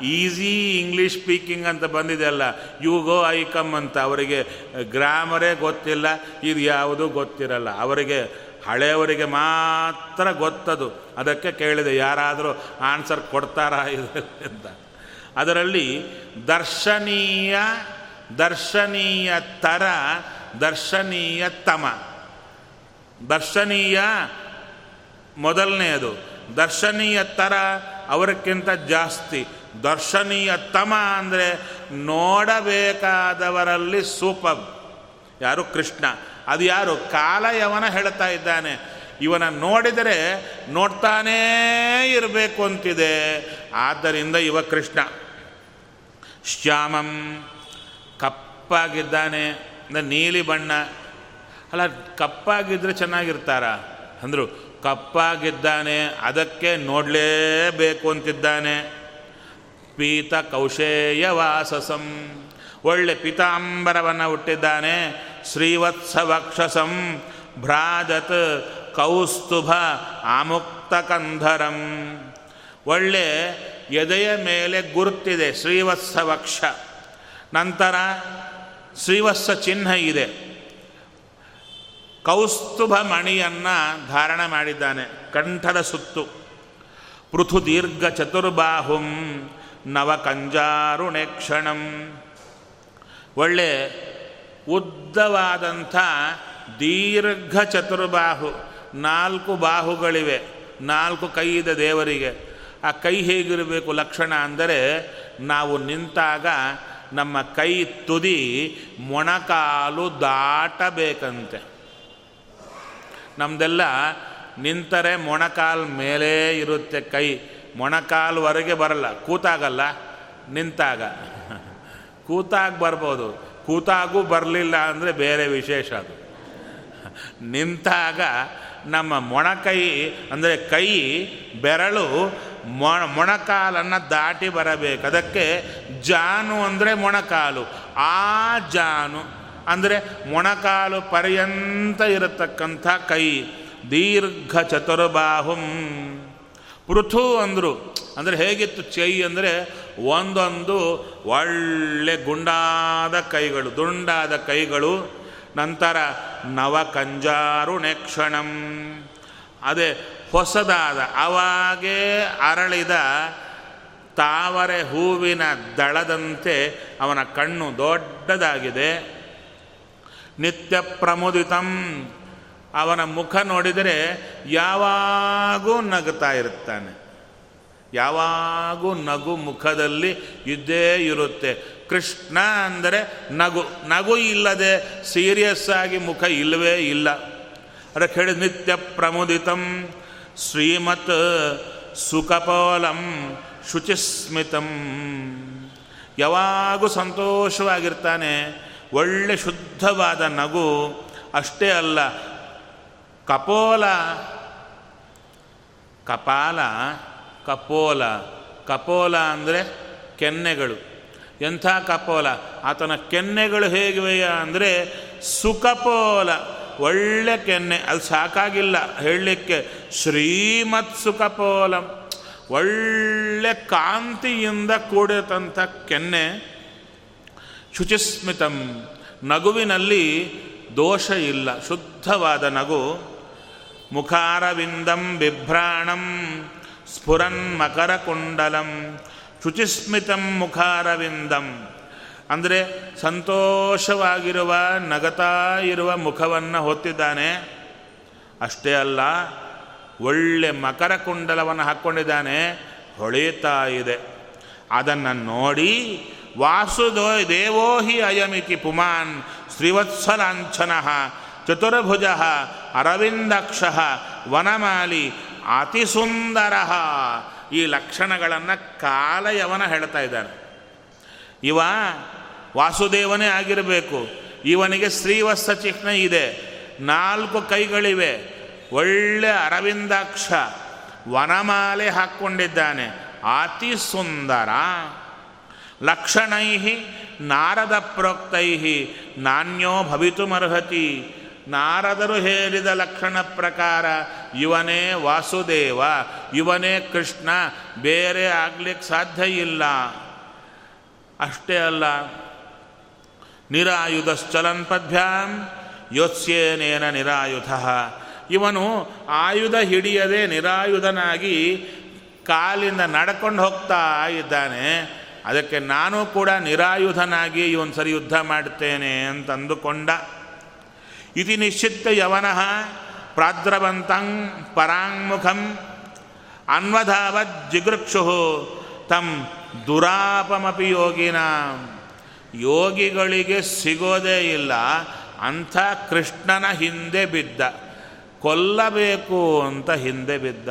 ಈಸಿ ಇಂಗ್ಲೀಷ್ ಸ್ಪೀಕಿಂಗ್ ಅಂತ ಬಂದಿದೆ ಅಲ್ಲ. ಯು ಗೋ ಐ ಕಮ್ ಅಂತ. ಅವರಿಗೆ ಗ್ರಾಮರೇ ಗೊತ್ತಿಲ್ಲ, ಇದು ಯಾವುದು ಗೊತ್ತಿರಲ್ಲ. ಅವರಿಗೆ, ಹಳೆಯವರಿಗೆ ಮಾತ್ರ ಗೊತ್ತದು. ಅದಕ್ಕೆ ಕೇಳಿದೆ, ಯಾರಾದರೂ ಆನ್ಸರ್ ಕೊಡ್ತಾರಾ? ಇದು ಅದರಲ್ಲಿ ದರ್ಶನೀಯ ದರ್ಶನೀಯ ತರ, ದರ್ಶನೀಯ ತಮ. ದರ್ಶನೀಯ ಮೊದಲನೆಯದು ದರ್ಶನೀಯ ತರ ಅವರಕ್ಕಿಂತ ಜಾಸ್ತಿ. ದರ್ಶನೀಯ ತಮ ಅಂದರೆ ನೋಡಬೇಕಾದವರಲ್ಲಿ ಸೂಪರ್. ಯಾರು? ಕೃಷ್ಣ. ಅದು ಯಾರು? ಕಾಲಯವನ ಹೇಳ್ತಾ ಇದ್ದಾನೆ. ಇವನ ನೋಡಿದರೆ ನೋಡ್ತಾನೇ ಇರಬೇಕು ಅಂತಿದೆ. ಆದ್ದರಿಂದ ಇವ ಕೃಷ್ಣ. ಶ್ಯಾಮಂ ಕಪ್ಪಾಗಿದ್ದಾನೆ ಅಂದರೆ ನೀಲಿ ಬಣ್ಣ. ಅಲ್ಲ ಕಪ್ಪಾಗಿದ್ದರೆ ಚೆನ್ನಾಗಿರ್ತಾರ. ಅಂದರು, ಕಪ್ಪಾಗಿದ್ದಾನೆ, ಅದಕ್ಕೆ ನೋಡಲೇಬೇಕು ಅಂತಿದ್ದಾನೆ. ಪೀತ ಕೌಶೇಯ ವಾಸಸಂ. ಒಳ್ಳೆ ಪೀತಾಂಬರವನ್ನು ಹುಟ್ಟಿದ್ದಾನೆ. ಶ್ರೀವತ್ಸ ವಕ್ಷಸಂ ಭ್ರಾಜತ್ ಕೌಸ್ತುಭ ಆಮುಕ್ತ ಕಂಧರಂ. ಒಳ್ಳೆ ಎದೆಯ ಮೇಲೆ ಗುರುತಿದೆ ಶ್ರೀವತ್ಸ ವಕ್ಷ. ನಂತರ ಶ್ರೀವತ್ಸ ಚಿಹ್ನ ಇದೆ. ಕೌಸ್ತುಭ ಮಣಿಯನ್ನು ಧಾರಣ ಮಾಡಿದ್ದಾನೆ, ಕಂಠದ ಸುತ್ತು. ಪೃಥು ದೀರ್ಘ ಚತುರ್ಬಾಹುಂ ನವಕಂಜಾರುಣೇಕ್ಷಣಂ ಒಳ್ಳೆ ಉದ್ದವಾದಂಥ ದೀರ್ಘ ಚತುರ್ಬಾಹು, ನಾಲ್ಕು ಬಾಹುಗಳಿವೆ, ನಾಲ್ಕು ಕೈ ಇದೆ ದೇವರಿಗೆ. ಆ ಕೈ ಹೇಗಿರಬೇಕು ಲಕ್ಷಣ ಅಂದರೆ ನಾವು ನಿಂತಾಗ ನಮ್ಮ ಕೈ ತುದಿ ಮೊಣಕಾಲು ದಾಟಬೇಕಂತೆ. ನಮ್ಮದೆಲ್ಲ ನಿಂತರೆ ಮೊಣಕಾಲು ಮೇಲೇ ಇರುತ್ತೆ ಕೈ. ಮೊಣಕಾಲ್ವರೆಗೆ ಬರಲ್ಲ, ಕೂತಾಗಲ್ಲ, ನಿಂತಾಗ. ಕೂತಾಗ ಬರ್ಬೋದು. ಕೂತಾಗೂ ಬರಲಿಲ್ಲ ಅಂದರೆ ಬೇರೆ ವಿಶೇಷ ಅದು. ನಿಂತಾಗ ನಮ್ಮ ಮೊಣಕೈ ಅಂದರೆ ಕೈ, ಬೆರಳು ಮೊಣ ಮೊಣಕಾಲನ್ನು ದಾಟಿ ಬರಬೇಕು. ಅದಕ್ಕೆ ಜಾನು ಅಂದರೆ ಮೊಣಕಾಲು. ಆ ಜಾನು ಅಂದರೆ ಮೊಣಕಾಲು ಪರ್ಯಂತ ಇರತಕ್ಕಂಥ ಕೈ. ದೀರ್ಘ ಚತುರ್ಬಾಹುಂ. ಪೃಥು ಅಂದರು. ಅಂದರೆ ಹೇಗಿತ್ತು? ಚೈ ಅಂದರೆ ಒಂದೊಂದು ಒಳ್ಳೆ ಗುಂಡಾದ ಕೈಗಳು. ದುಂಡಾದ ಕೈಗಳು. ನಂತರ ನವಕಂಜಾರುಣೇಕ್ಷಣಂ ಅದೇ ಹೊಸದಾದ. ಅವಾಗೇ ಅರಳಿದ ತಾವರೆ ಹೂವಿನ ದಳದಂತೆ ಅವನ ಕಣ್ಣು ದೊಡ್ಡದಾಗಿದೆ. ನಿತ್ಯ ಪ್ರಮುದಿತಂ. ಅವನ ಮುಖ ನೋಡಿದರೆ ಯಾವಾಗೂ ನಗುತ್ತಾ ಇರುತ್ತಾನೆ. ಯಾವಾಗೂ ನಗು ಮುಖದಲ್ಲಿ ಇದ್ದೇ ಇರುತ್ತೆ. ಕೃಷ್ಣ ಅಂದರೆ ನಗು. ನಗು ಇಲ್ಲದೆ ಸೀರಿಯಸ್ ಆಗಿ ಮುಖ ಇಲ್ಲವೇ ಇಲ್ಲ. ಅದಕ್ಕೆ ಹೇಳಿದ ನಿತ್ಯ ಪ್ರಮುದಿತಂ. ಶ್ರೀಮತ್ ಸುಖಪೋಲಂ ಶುಚಿಸ್ಮಿತಂ. ಯಾವಾಗೂ ಸಂತೋಷವಾಗಿರ್ತಾನೆ, ಒಳ್ಳೆ ಶುದ್ಧವಾದ ನಗು, ಅಷ್ಟೇ ಅಲ್ಲ, ಕಪೋಲ, ಕಪಾಲ, ಕಪೋಲ ಕಪೋಲ ಅಂದರೆ ಕೆನ್ನೆಗಳು. ಎಂಥ ಕಪೋಲ? ಆತನ ಕೆನ್ನೆಗಳು ಹೇಗಿವೆಯಾ ಅಂದರೆ ಸುಕಪೋಲ ಒಳ್ಳೆ ಕೆನ್ನೆ. ಅದು ಸಾಕಾಗಿಲ್ಲ. ಹೇಳಲಿಕ್ಕೆ ಶ್ರೀಮತ್ ಸುಖಪೋಲಂ ಒಳ್ಳೆ ಕಾಂತಿಯಿಂದ ಕೂಡಿದಂಥ ಕೆನ್ನೆ ಶುಚಿಸ್ಮಿತಂ. ನಗುವಿನಲ್ಲಿ ದೋಷ ಇಲ್ಲ. ಶುದ್ಧವಾದ ನಗು. ಮುಖಾರವಿಂದಂ ಬಿಭ್ರಾಣಂ ಸ್ಫುರನ್ ಮಕರಕುಂಡಲಂ ಶುಚಿಸ್ಮಿತಂ ಮುಖಾರವಿಂದಂ. ಅಂದರೆ ಸಂತೋಷವಾಗಿರುವ, ನಗತಾ ಇರುವ ಮುಖವನ್ನು ಹೊತ್ತಿದ್ದಾನೆ. ಅಷ್ಟೇ ಅಲ್ಲ, ಒಳ್ಳೆ ಮಕರ ಕುಂಡಲವನ್ನು ಹಾಕ್ಕೊಂಡಿದ್ದಾನೆ ಹೊಳೆಯುತ್ತಾ ಇದೆ. ಅದನ್ನು ನೋಡಿ ವಾಸುದೋ ದೇವೋ ಹಿ ಅಯಮಿತಿ ಪುಮಾನ್ ಶ್ರೀವತ್ಸಲಾಂಛನ ಚತುರ್ಭುಜ ಅರವಿಂದಕ್ಷ ವನಮಾಲಿ ಅತಿಸುಂದರ ಈ ಲಕ್ಷಣಗಳನ್ನು ಕಾಲಯವನ ಹೇಳ್ತಾ ಇದ್ದಾನೆ. ಇವ ವಾಸುದೇವನೇ ಆಗಿರಬೇಕು. ಇವನಿಗೆ ಶ್ರೀವತ್ಸ ಚಿಹ್ನ ಇದೆ. ನಾಲ್ಕು ಕೈಗಳಿವೆ. ಒಳ್ಳೆ ಅರವಿಂದಾಕ್ಷ ವನಮಾಲೆ ಹಾಕ್ಕೊಂಡಿದ್ದಾನೆ. ಅತಿ ಸುಂದರ. ಲಕ್ಷಣೈ ನಾರದ ಪ್ರೋಕ್ತೈ ನಾಣ್ಯೋ ಭವಿತುಮರ್ಹತಿ. ನಾರದರು ಹೇಳಿದ ಲಕ್ಷಣ ಪ್ರಕಾರ ಇವನೇ ವಾಸುದೇವ, ಇವನೇ ಕೃಷ್ಣ, ಬೇರೆ ಆಗ್ಲಿಕ್ಕೆ ಸಾಧ್ಯ ಇಲ್ಲ. ಅಷ್ಟೇ ಅಲ್ಲ. ನಿರಾಯುಧಶ್ಚಲನ್ ಪದ್ಭ್ಯಾಂ ಯೋತ್ಸ್ಯೇನೇನ ನಿರಾಯುಧ. ಇವನು ಆಯುಧ ಹಿಡಿಯದೆ ನಿರಾಯುಧನಾಗಿ ಕಾಲಿಂದ ನಡ್ಕೊಂಡು ಹೋಗ್ತಾ ಇದ್ದಾನೆ. ಅದಕ್ಕೆ ನಾನು ಕೂಡ ನಿರಾಯುಧನಾಗಿ ಇವನು ಸರಿ ಯುದ್ಧ ಮಾಡ್ತೇನೆ ಅಂತ ಅಂದುಕೊಂಡ ಇತಿ ನಿಶ್ಚಿತ್ತ ಯವನಃ ಪ್ರಾದ್ರವಂತಂ ಪರಾಂಗುಖಂ ಅನ್ವಧಾವತ್ ಜಿಗೃಕ್ಷು ತಂ ದುರಾಪಮಪಿ ಯೋಗಿನ. ಯೋಗಿಗಳಿಗೆ ಸಿಗೋದೇ ಇಲ್ಲ. ಅಂಥ ಕೃಷ್ಣನ ಹಿಂದೆ ಬಿದ್ದ. ಕೊಲ್ಲಬೇಕು ಅಂತ ಹಿಂದೆ ಬಿದ್ದ.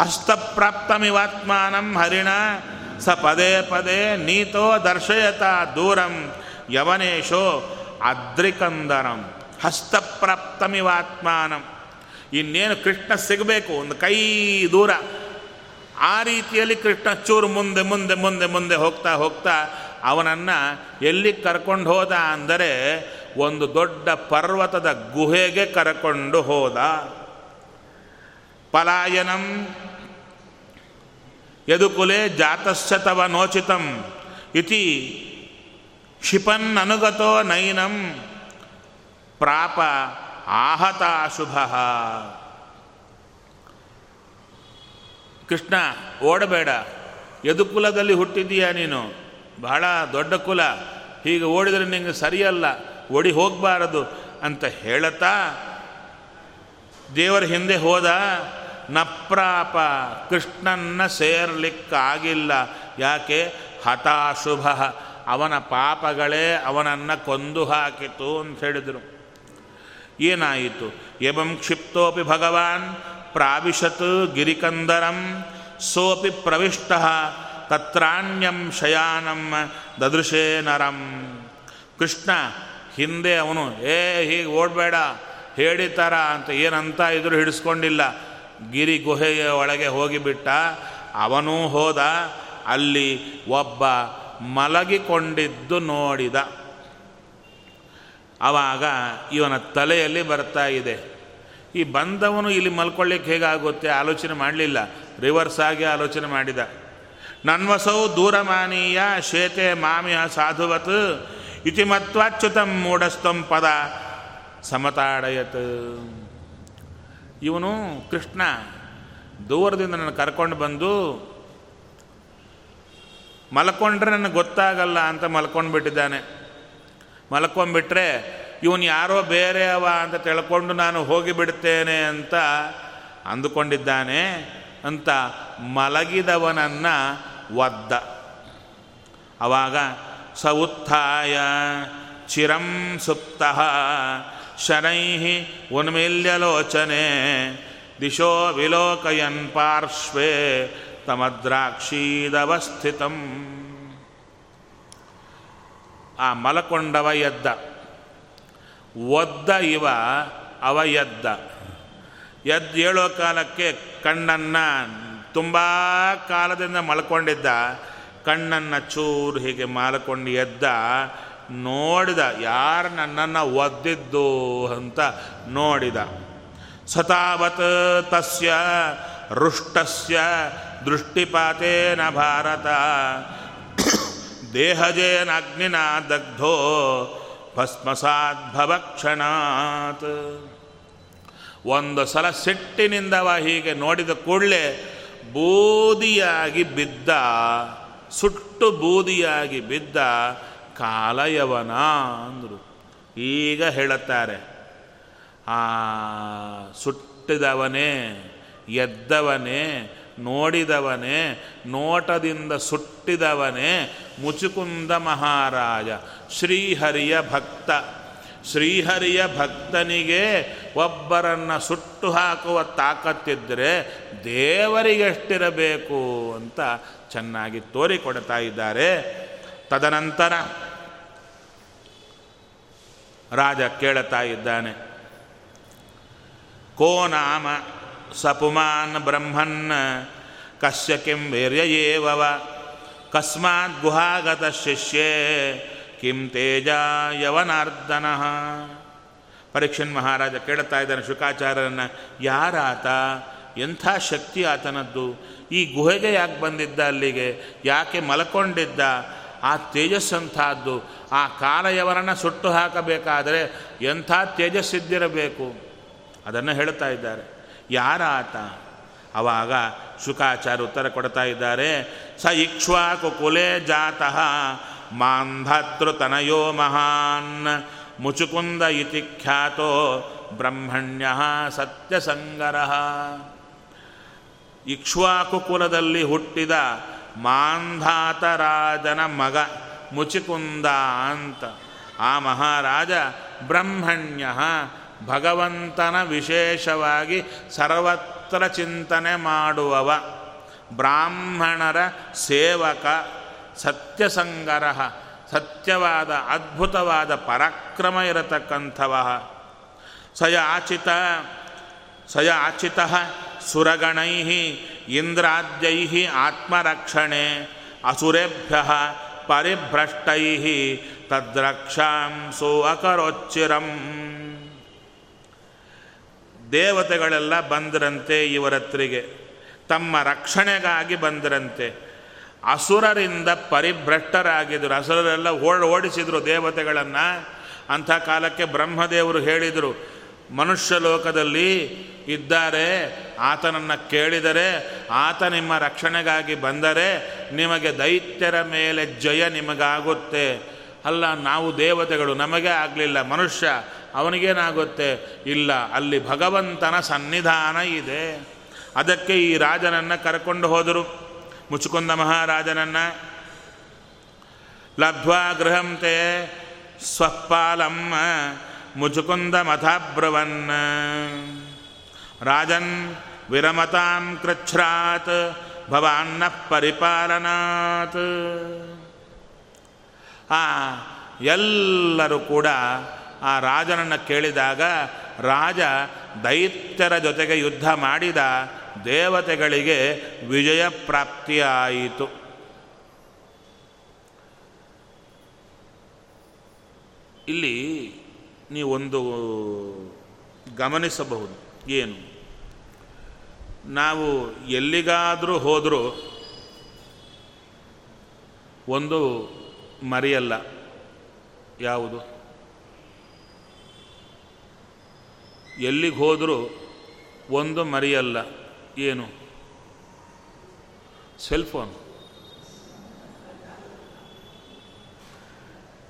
ಹಸ್ತಪ್ರಾಪ್ತಮಿವಾತ್ಮಾನಂ ಹರಿಣ. ಸ ಪದೇ ಪದೇ ನೀತೋ ದರ್ಶಯತ ದೂರಂ. ಯವನೇಶೋ ಅದ್ರಿಕಂದರಂ. ಹಸ್ತಪ್ರಾಪ್ತಮಿವಾತ್ಮಾನಂ. ಇನ್ನೇನು ಕೃಷ್ಣ ಸಿಗಬೇಕು? ಒಂದು ಕೈ ದೂರ. ಆ ರೀತಿಯಲ್ಲಿ ಕೃಷ್ಣ ಚೂರು ಮುಂದೆ ಮುಂದೆ ಮುಂದೆ ಮುಂದೆ ಹೋಗ್ತಾ ಹೋಗ್ತಾ ಅವನನ್ನು ಎಲ್ಲಿ ಕರ್ಕೊಂಡು ಹೋದ ಅಂದರೆ ಒಂದು ದೊಡ್ಡ ಪರ್ವತದ ಗುಹೆಗೆ ಕರ್ಕೊಂಡು ಹೋದ. ಪಲಾಯನಂ ಯದುಕುಲೆ ಜಾತಶ್ಚ ತವ ನೋಚಿತಂ ಇತಿ ಕ್ಷಿಪನ್ನನುಗತೋ ನೈನಂ ಪ್ರಾಪ ಆಹತ ಅಶುಭ ಕೃಷ್ಣ, ಓಡಬೇಡ. ಯದುಕುಲದಲ್ಲಿ ಹುಟ್ಟಿದ್ದೀಯಾ ನೀನು? ಬಹಳ ದೊಡ್ಡ ಕುಲ. ಹೀಗೆ ಓಡಿದರೆ ನಿಂಗೆ ಸರಿಯಲ್ಲ. ಓಡಿ ಹೋಗಬಾರದು ಅಂತ ಹೇಳತಾ ದೇವರ ಹಿಂದೆ ಹೋದ. ನಪ್ರಾಪ, ಕೃಷ್ಣನ್ನ ಸೇರ್ಲಿಕ್ಕಾಗಿಲ್ಲ. ಯಾಕೆ? ಹತಾಶುಭ. ಅವನ ಪಾಪಗಳೇ ಅವನನ್ನು ಕೊಂದು ಹಾಕಿತು ಅಂತ ಹೇಳಿದರು. ಏನಾಯಿತು? ಎಂ ಕ್ಷಿಪ್ತೋಪಿ ಭಗವಾನ್. ಪ್ರಾವಿಶತ್ ಗಿರಿಕಂದರಂ, ಸೋಪಿ ಪ್ರವಿಷ್ಟ, ತತ್ರಾಣ್ಯಂ ಶಯಾನಂ ದದೃಶೇ ನರಂ. ಕೃಷ್ಣ, ಹಿಂದೆ ಅವನು, ಏ, ಹೀಗೆ ಓಡಬೇಡ, ಹೇಳಿತಾರ ಅಂತ ಏನಂತ ಇದ್ರು ಹಿಡಿಸ್ಕೊಂಡಿಲ್ಲ. ಗಿರಿ ಗುಹೆಯ ಒಳಗೆ ಹೋಗಿಬಿಟ್ಟ. ಅವನೂ ಹೋದ. ಅಲ್ಲಿ ಒಬ್ಬ ಮಲಗಿಕೊಂಡಿದ್ದು ನೋಡಿದ. ಆವಾಗ ಇವನ ತಲೆಯಲ್ಲಿ ಬರ್ತಾ ಇದೆ. ಈ ಬಂದವನು ಇಲ್ಲಿ ಮಲ್ಕೊಳ್ಳಿಕ್ಕೆ ಹೇಗಾಗುತ್ತೆ? ಆಲೋಚನೆ ಮಾಡಲಿಲ್ಲ. ರಿವರ್ಸ್ ಆಗಿ ಆಲೋಚನೆ ಮಾಡಿದ. ನನ್ವಸೌ ದೂರಮಾನೀಯ ಶೇತೆ ಮಾಮಿಯ ಸಾಧುವತ್. ಇತಿ ಮತ್ವಾಚ್ಯುತಂ ಮೂಢಸ್ತಂ ಪದ ಸಮತಾಡಯತ್. ಇವನು ಕೃಷ್ಣ. ದೂರದಿಂದ ನನ್ನ ಕರ್ಕೊಂಡು ಬಂದು, ಮಲ್ಕೊಂಡ್ರೆ ನನಗೆ ಗೊತ್ತಾಗಲ್ಲ ಅಂತ ಮಲ್ಕೊಂಡ್ಬಿಟ್ಟಿದ್ದಾನೆ. ಮಲ್ಕೊಂಡ್ಬಿಟ್ರೆ ಇವನು ಯಾರೋ ಬೇರೆ ಅವ ಅಂತ ತಿಳ್ಕೊಂಡು ನಾನು ಹೋಗಿಬಿಡ್ತೇನೆ ಅಂತ ಅಂದುಕೊಂಡಿದ್ದಾನೆ ಅಂತ ಮಲಗಿದವನನ್ನು ಒದ್ದ ಅವಾಗ ಸ ಉತ್ಥಾಯ ಚಿರಂ ಸುಪ್ತ ಶನೈ ಉನ್ಮಿಲ್ಯಲೋಚನೆ ದಿಶೋ ವಿಲೋಕಯನ್ ಪಾರ್ಶ್ವೇ ತಮದ್ರಾಕ್ಷೀದವಸ್ಥಿತಂ. ಆ ಮಲಕೊಂಡವ ಎದ್ದ. ಒದ್ದ ಇವ, ಅವ ಎದ್ದ. ಎದ್ದು ಹೇಳೋ ಕಾಲಕ್ಕೆ ಕಣ್ಣನ್ನು ತುಂಬ ಕಾಲದಿಂದ ಮಲ್ಕೊಂಡಿದ್ದ. ಕಣ್ಣನ್ನು ಚೂರು ಹೀಗೆ ಮಾಲ್ಕೊಂಡು ಎದ್ದ. ನೋಡಿದ, ಯಾರು ನನ್ನನ್ನು ಒದ್ದಿದ್ದು ಅಂತ ನೋಡಿದ. ಸತಾವತ್ ತಸ್ಯ ರುಷ್ಟಸ್ಯ ದೃಷ್ಟಿಪಾತೇನ ಭಾರತ. ದೇಹಜೇನ ಅಗ್ನಿನ ದಗ್ಧೋ ಭಸ್ಮಸಾದ್ಭವ ಕ್ಷಣಾತ್ ಒಂದು ಸಲ ಸಿಟ್ಟಿನಿಂದವ ಹೀಗೆ ನೋಡಿದ ಕೂಡಲೇ ಬೂದಿಯಾಗಿ ಬಿದ್ದ, ಸುಟ್ಟು ಬೂದಿಯಾಗಿ ಬಿದ್ದ ಕಾಲಯವನ ಅಂದರು. ಈಗ ಹೇಳುತ್ತಾರೆ, ಆ ಸುಟ್ಟಿದವನೇ, ಎದ್ದವನೇ ನೋಡಿದವನೇ, ನೋಟದಿಂದ ಸುಟ್ಟಿದವನೇ ಮುಚುಕುಂದ ಮಹಾರಾಜ, ಶ್ರೀಹರಿಯ ಭಕ್ತ. ಶ್ರೀಹರಿಯ ಭಕ್ತನಿಗೆ ಒಬ್ಬರನ್ನು ಸುಟ್ಟು ಹಾಕುವ ತಾಕತ್ತಿದ್ದರೆ ದೇವರಿಗೆಷ್ಟಿರಬೇಕು ಅಂತ ಚೆನ್ನಾಗಿ ತೋರಿಕೊಡ್ತಾ ಇದ್ದಾರೆ. ತದನಂತರ ರಾಜ ಕೇಳುತ್ತಾ ಇದ್ದಾನೆ, ಕೋ ನಾಮ ಸಪುಮಾನ್ ಬ್ರಹ್ಮನ್ ಕಸ್ಯ ಕಿಂ ವೀರ್ಯ ಏವವ ಕಸ್ಮಾತ್ ಗುಹಾಗತ ಶಿಷ್ಯೇ ಕಿಂ ತೇಜ ಯವನಾರ್ದನ ಪರೀಕ್ಷನ್ ಮಹಾರಾಜ ಕೇಳ್ತಾ ಇದ್ದಾನೆ, ಶುಕಾಚಾರ್ಯರನ್ನು, ಯಾರಾತ? ಎಂಥ ಶಕ್ತಿ ಆತನದ್ದು? ಈ ಗುಹೆಗೆ ಯಾಕೆ ಬಂದಿದ್ದ ಅಲ್ಲಿಗೆ? ಯಾಕೆ ಮಲಕೊಂಡಿದ್ದ? ಆ ತೇಜಸ್ಸಂಥದ್ದು ಆ ಕಾಲಯವರನ್ನು ಸುಟ್ಟು ಹಾಕಬೇಕಾದರೆ ಎಂಥ ತೇಜಸ್ಸಿದ್ದಿರಬೇಕು ಅದನ್ನು ಹೇಳ್ತಾ ಇದ್ದಾರೆ. ಯಾರಾತ? ಅವಾಗ ಶುಕಾಚಾರ್ಯ ಉತ್ತರ ಕೊಡ್ತಾ ಇದ್ದಾರೆ ಸ ಇಕ್ಷ್ವಾಕು ಕುಲೆ ಜಾತಃ, ಮಾಂಧತೃತನಯೋ ಮಹಾನ್, ಮುಚುಕುಂದ ಇತಿ ಖ್ಯಾತೋ ಬ್ರಹ್ಮಣ್ಯ ಸತ್ಯಸಂಗರ. ಇಕ್ಷ್ವಾಕು ಕುಲದಲ್ಲಿ ಹುಟ್ಟಿದ ಮಾಂಧಾತರಾಜನ ಮಗ ಮುಚಿಕುಂದ ಅಂತ. ಆ ಮಹಾರಾಜ ಬ್ರಹ್ಮಣ್ಯ ಭಗವಂತನ ವಿಶೇಷವಾಗಿ ಸರ್ವತ್ರ ಚಿಂತನೆ ಮಾಡುವವ, ಬ್ರಾಹ್ಮಣರ ಸೇವಕ ಸತ್ಯಸಂಗರ ಸತ್ಯವಾದ ಅದ್ಭುತವಾದ ಪರಾಕ್ರಮ ಇರತಕ್ಕಂಥವ. ಸಯಾಚಿತ ಸಯಾಚಿತ ಸುರಗಣೈ, ಇಂದ್ರಾದ್ಯೈ ಆತ್ಮರಕ್ಷಣೆ, ಅಸುರೇಭ್ಯ ಪರಿಭ್ರಷ್ಟೈ, ತದ್ರಕ್ಷಾಂಸು ಅಕರೋಚ್ಚಿರಂ. ದೇವತೆಗಳೆಲ್ಲ ಬಂದರಂತೆ ಇವರತ್ರಿಗೆ. ತಮ್ಮ ರಕ್ಷಣೆಗಾಗಿ ಬಂದರಂತೆ. ಅಸುರರಿಂದ ಪರಿಭ್ರಷ್ಟರಾಗಿದ್ದರು ಅಸುರರೆಲ್ಲ ಓಡ್, ಓಡಿಸಿದರು ದೇವತೆಗಳನ್ನು. ಅಂಥ ಕಾಲಕ್ಕೆ ಬ್ರಹ್ಮದೇವರು ಹೇಳಿದರು, ಮನುಷ್ಯ ಲೋಕದಲ್ಲಿ ಇದ್ದಾರೆ, ಆತನನ್ನು ಕೇಳಿದರೆ, ಆತ ನಿಮ್ಮ ರಕ್ಷಣೆಗಾಗಿ ಬಂದರೆ, ನಿಮಗೆ ದೈತ್ಯರ ಮೇಲೆ ಜಯ ನಿಮಗಾಗುತ್ತೆ. ಅಲ್ಲ, ನಾವು ದೇವತೆಗಳು, ನಮಗೆ ಆಗಲಿಲ್ಲ, ಮನುಷ್ಯ ಅವನಿಗೇನಾಗುತ್ತೆ? ಇಲ್ಲ, ಅಲ್ಲಿ ಭಗವಂತನ ಸನ್ನಿಧಾನ ಇದೆ. ಅದಕ್ಕೆ ಈ ರಾಜನನ್ನು ಕರ್ಕೊಂಡು ಹೋದರು. ಮುಚುಕುಂದ ಮಹಾರಾಜನನ್ನು. ಲಬ್ಧ್ವಾ ಗೃಹಂತೆ ಸ್ವಪ್ಪಾಲಮ್ಮ ಮುಚುಕುಂದ ಮಥಾಬ್ರವನ್ ರಾಜನ್ ವಿರಮತಾಂ ಕೃಚ್ಛ್ರಾತ್, ಭವಾನ್ನ ಪರಿಪಾಲನಾತ್. ಆ, ಎಲ್ಲರೂ ಕೂಡ ಆ ರಾಜನನ್ನು ಕೇಳಿದಾಗ, ರಾಜ, ದೈತ್ಯರ ಜೊತೆಗೆ ಯುದ್ಧ ಮಾಡಿದ ದೇವತೆಗಳಿಗೆ ವಿಜಯ ಪ್ರಾಪ್ತಿಯಾಯಿತು. ಇಲ್ಲಿ ನೀವೊಂದು ಗಮನಿಸಬಹುದು. ಏನು? ನಾವು ಎಲ್ಲಿಗಾದರೂ ಹೋದರೂ ಒಂದು ಮರಿಯಲ್ಲ. ಯಾವುದು? ಎಲ್ಲಿಗೆ ಹೋದರೂ ಒಂದು ಮರಿಯಲ್ಲ. ಏನು? ಸೆಲ್ಫೋನ್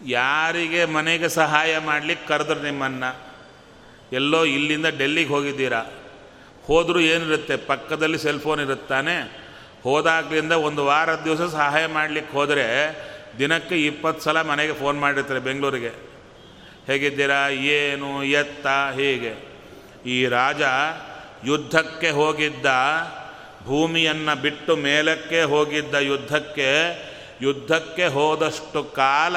ಯಾರಿಗೆ ಮನೆಗೆ ಸಹಾಯ ಮಾಡಲಿಕ್ಕೆ ಕರೆದ್ರು ನಿಮ್ಮನ್ನು? ಎಲ್ಲೋ ಇಲ್ಲಿಂದ ಡೆಲ್ಲಿಗೆ ಹೋಗಿದ್ದೀರಾ? ಹೋದರೂ ಏನಿರುತ್ತೆ? ಪಕ್ಕದಲ್ಲಿ ಸೆಲ್ಫೋನ್ ಇರುತ್ತಾನೆ ಹೋದಾಗ್ಲಿಂದ ಒಂದು ವಾರದ ದಿವಸ ಸಹಾಯ ಮಾಡಲಿಕ್ಕೆ ಹೋದರೆ ದಿನಕ್ಕೆ ಇಪ್ಪತ್ತು ಸಲ ಮನೆಗೆ ಫೋನ್ ಮಾಡಿರ್ತಾರೆ ಬೆಂಗಳೂರಿಗೆ. ಹೇಗಿದ್ದೀರಾ? ಏನು? ಎತ್ತ? ಹೀಗೆ? ಈ ರಾಜ ಯುದ್ಧಕ್ಕೆ ಹೋಗಿದ್ದ, ಭೂಮಿಯನ್ನು ಬಿಟ್ಟು ಮೇಲಕ್ಕೆ ಹೋಗಿದ್ದ ಯುದ್ಧಕ್ಕೆ ಯುದ್ಧಕ್ಕೆ ಹೋದಷ್ಟು ಕಾಲ,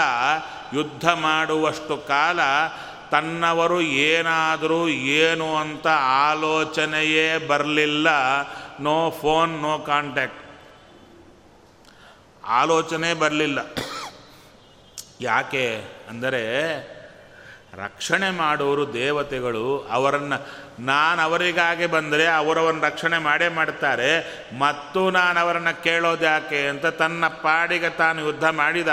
ಯುದ್ಧ ಮಾಡುವಷ್ಟು ಕಾಲ ತನ್ನವರು ಏನಾದರೂ ಏನು ಅಂತ ಆಲೋಚನೆಯೇ ಬರಲಿಲ್ಲ. No phone, no contact. ಆಲೋಚನೆ ಬರಲಿಲ್ಲ. ಯಾಕೆ ಅಂದರೆ ರಕ್ಷಣೆ ಮಾಡೋರು ದೇವತೆಗಳು, ಅವರನ್ನು, ನಾನು ಅವರಿಗಾಗಿ ಬಂದರೆ ಅವರವನ್ನು ರಕ್ಷಣೆ ಮಾಡೇ ಮಾಡ್ತಾರೆ, ಮತ್ತು ನಾನು ಅವರನ್ನು ಕೇಳೋದು ಯಾಕೆ ಅಂತ ತನ್ನ ಪಾಡಿಗೆ ತಾನು ಯುದ್ಧ ಮಾಡಿದ,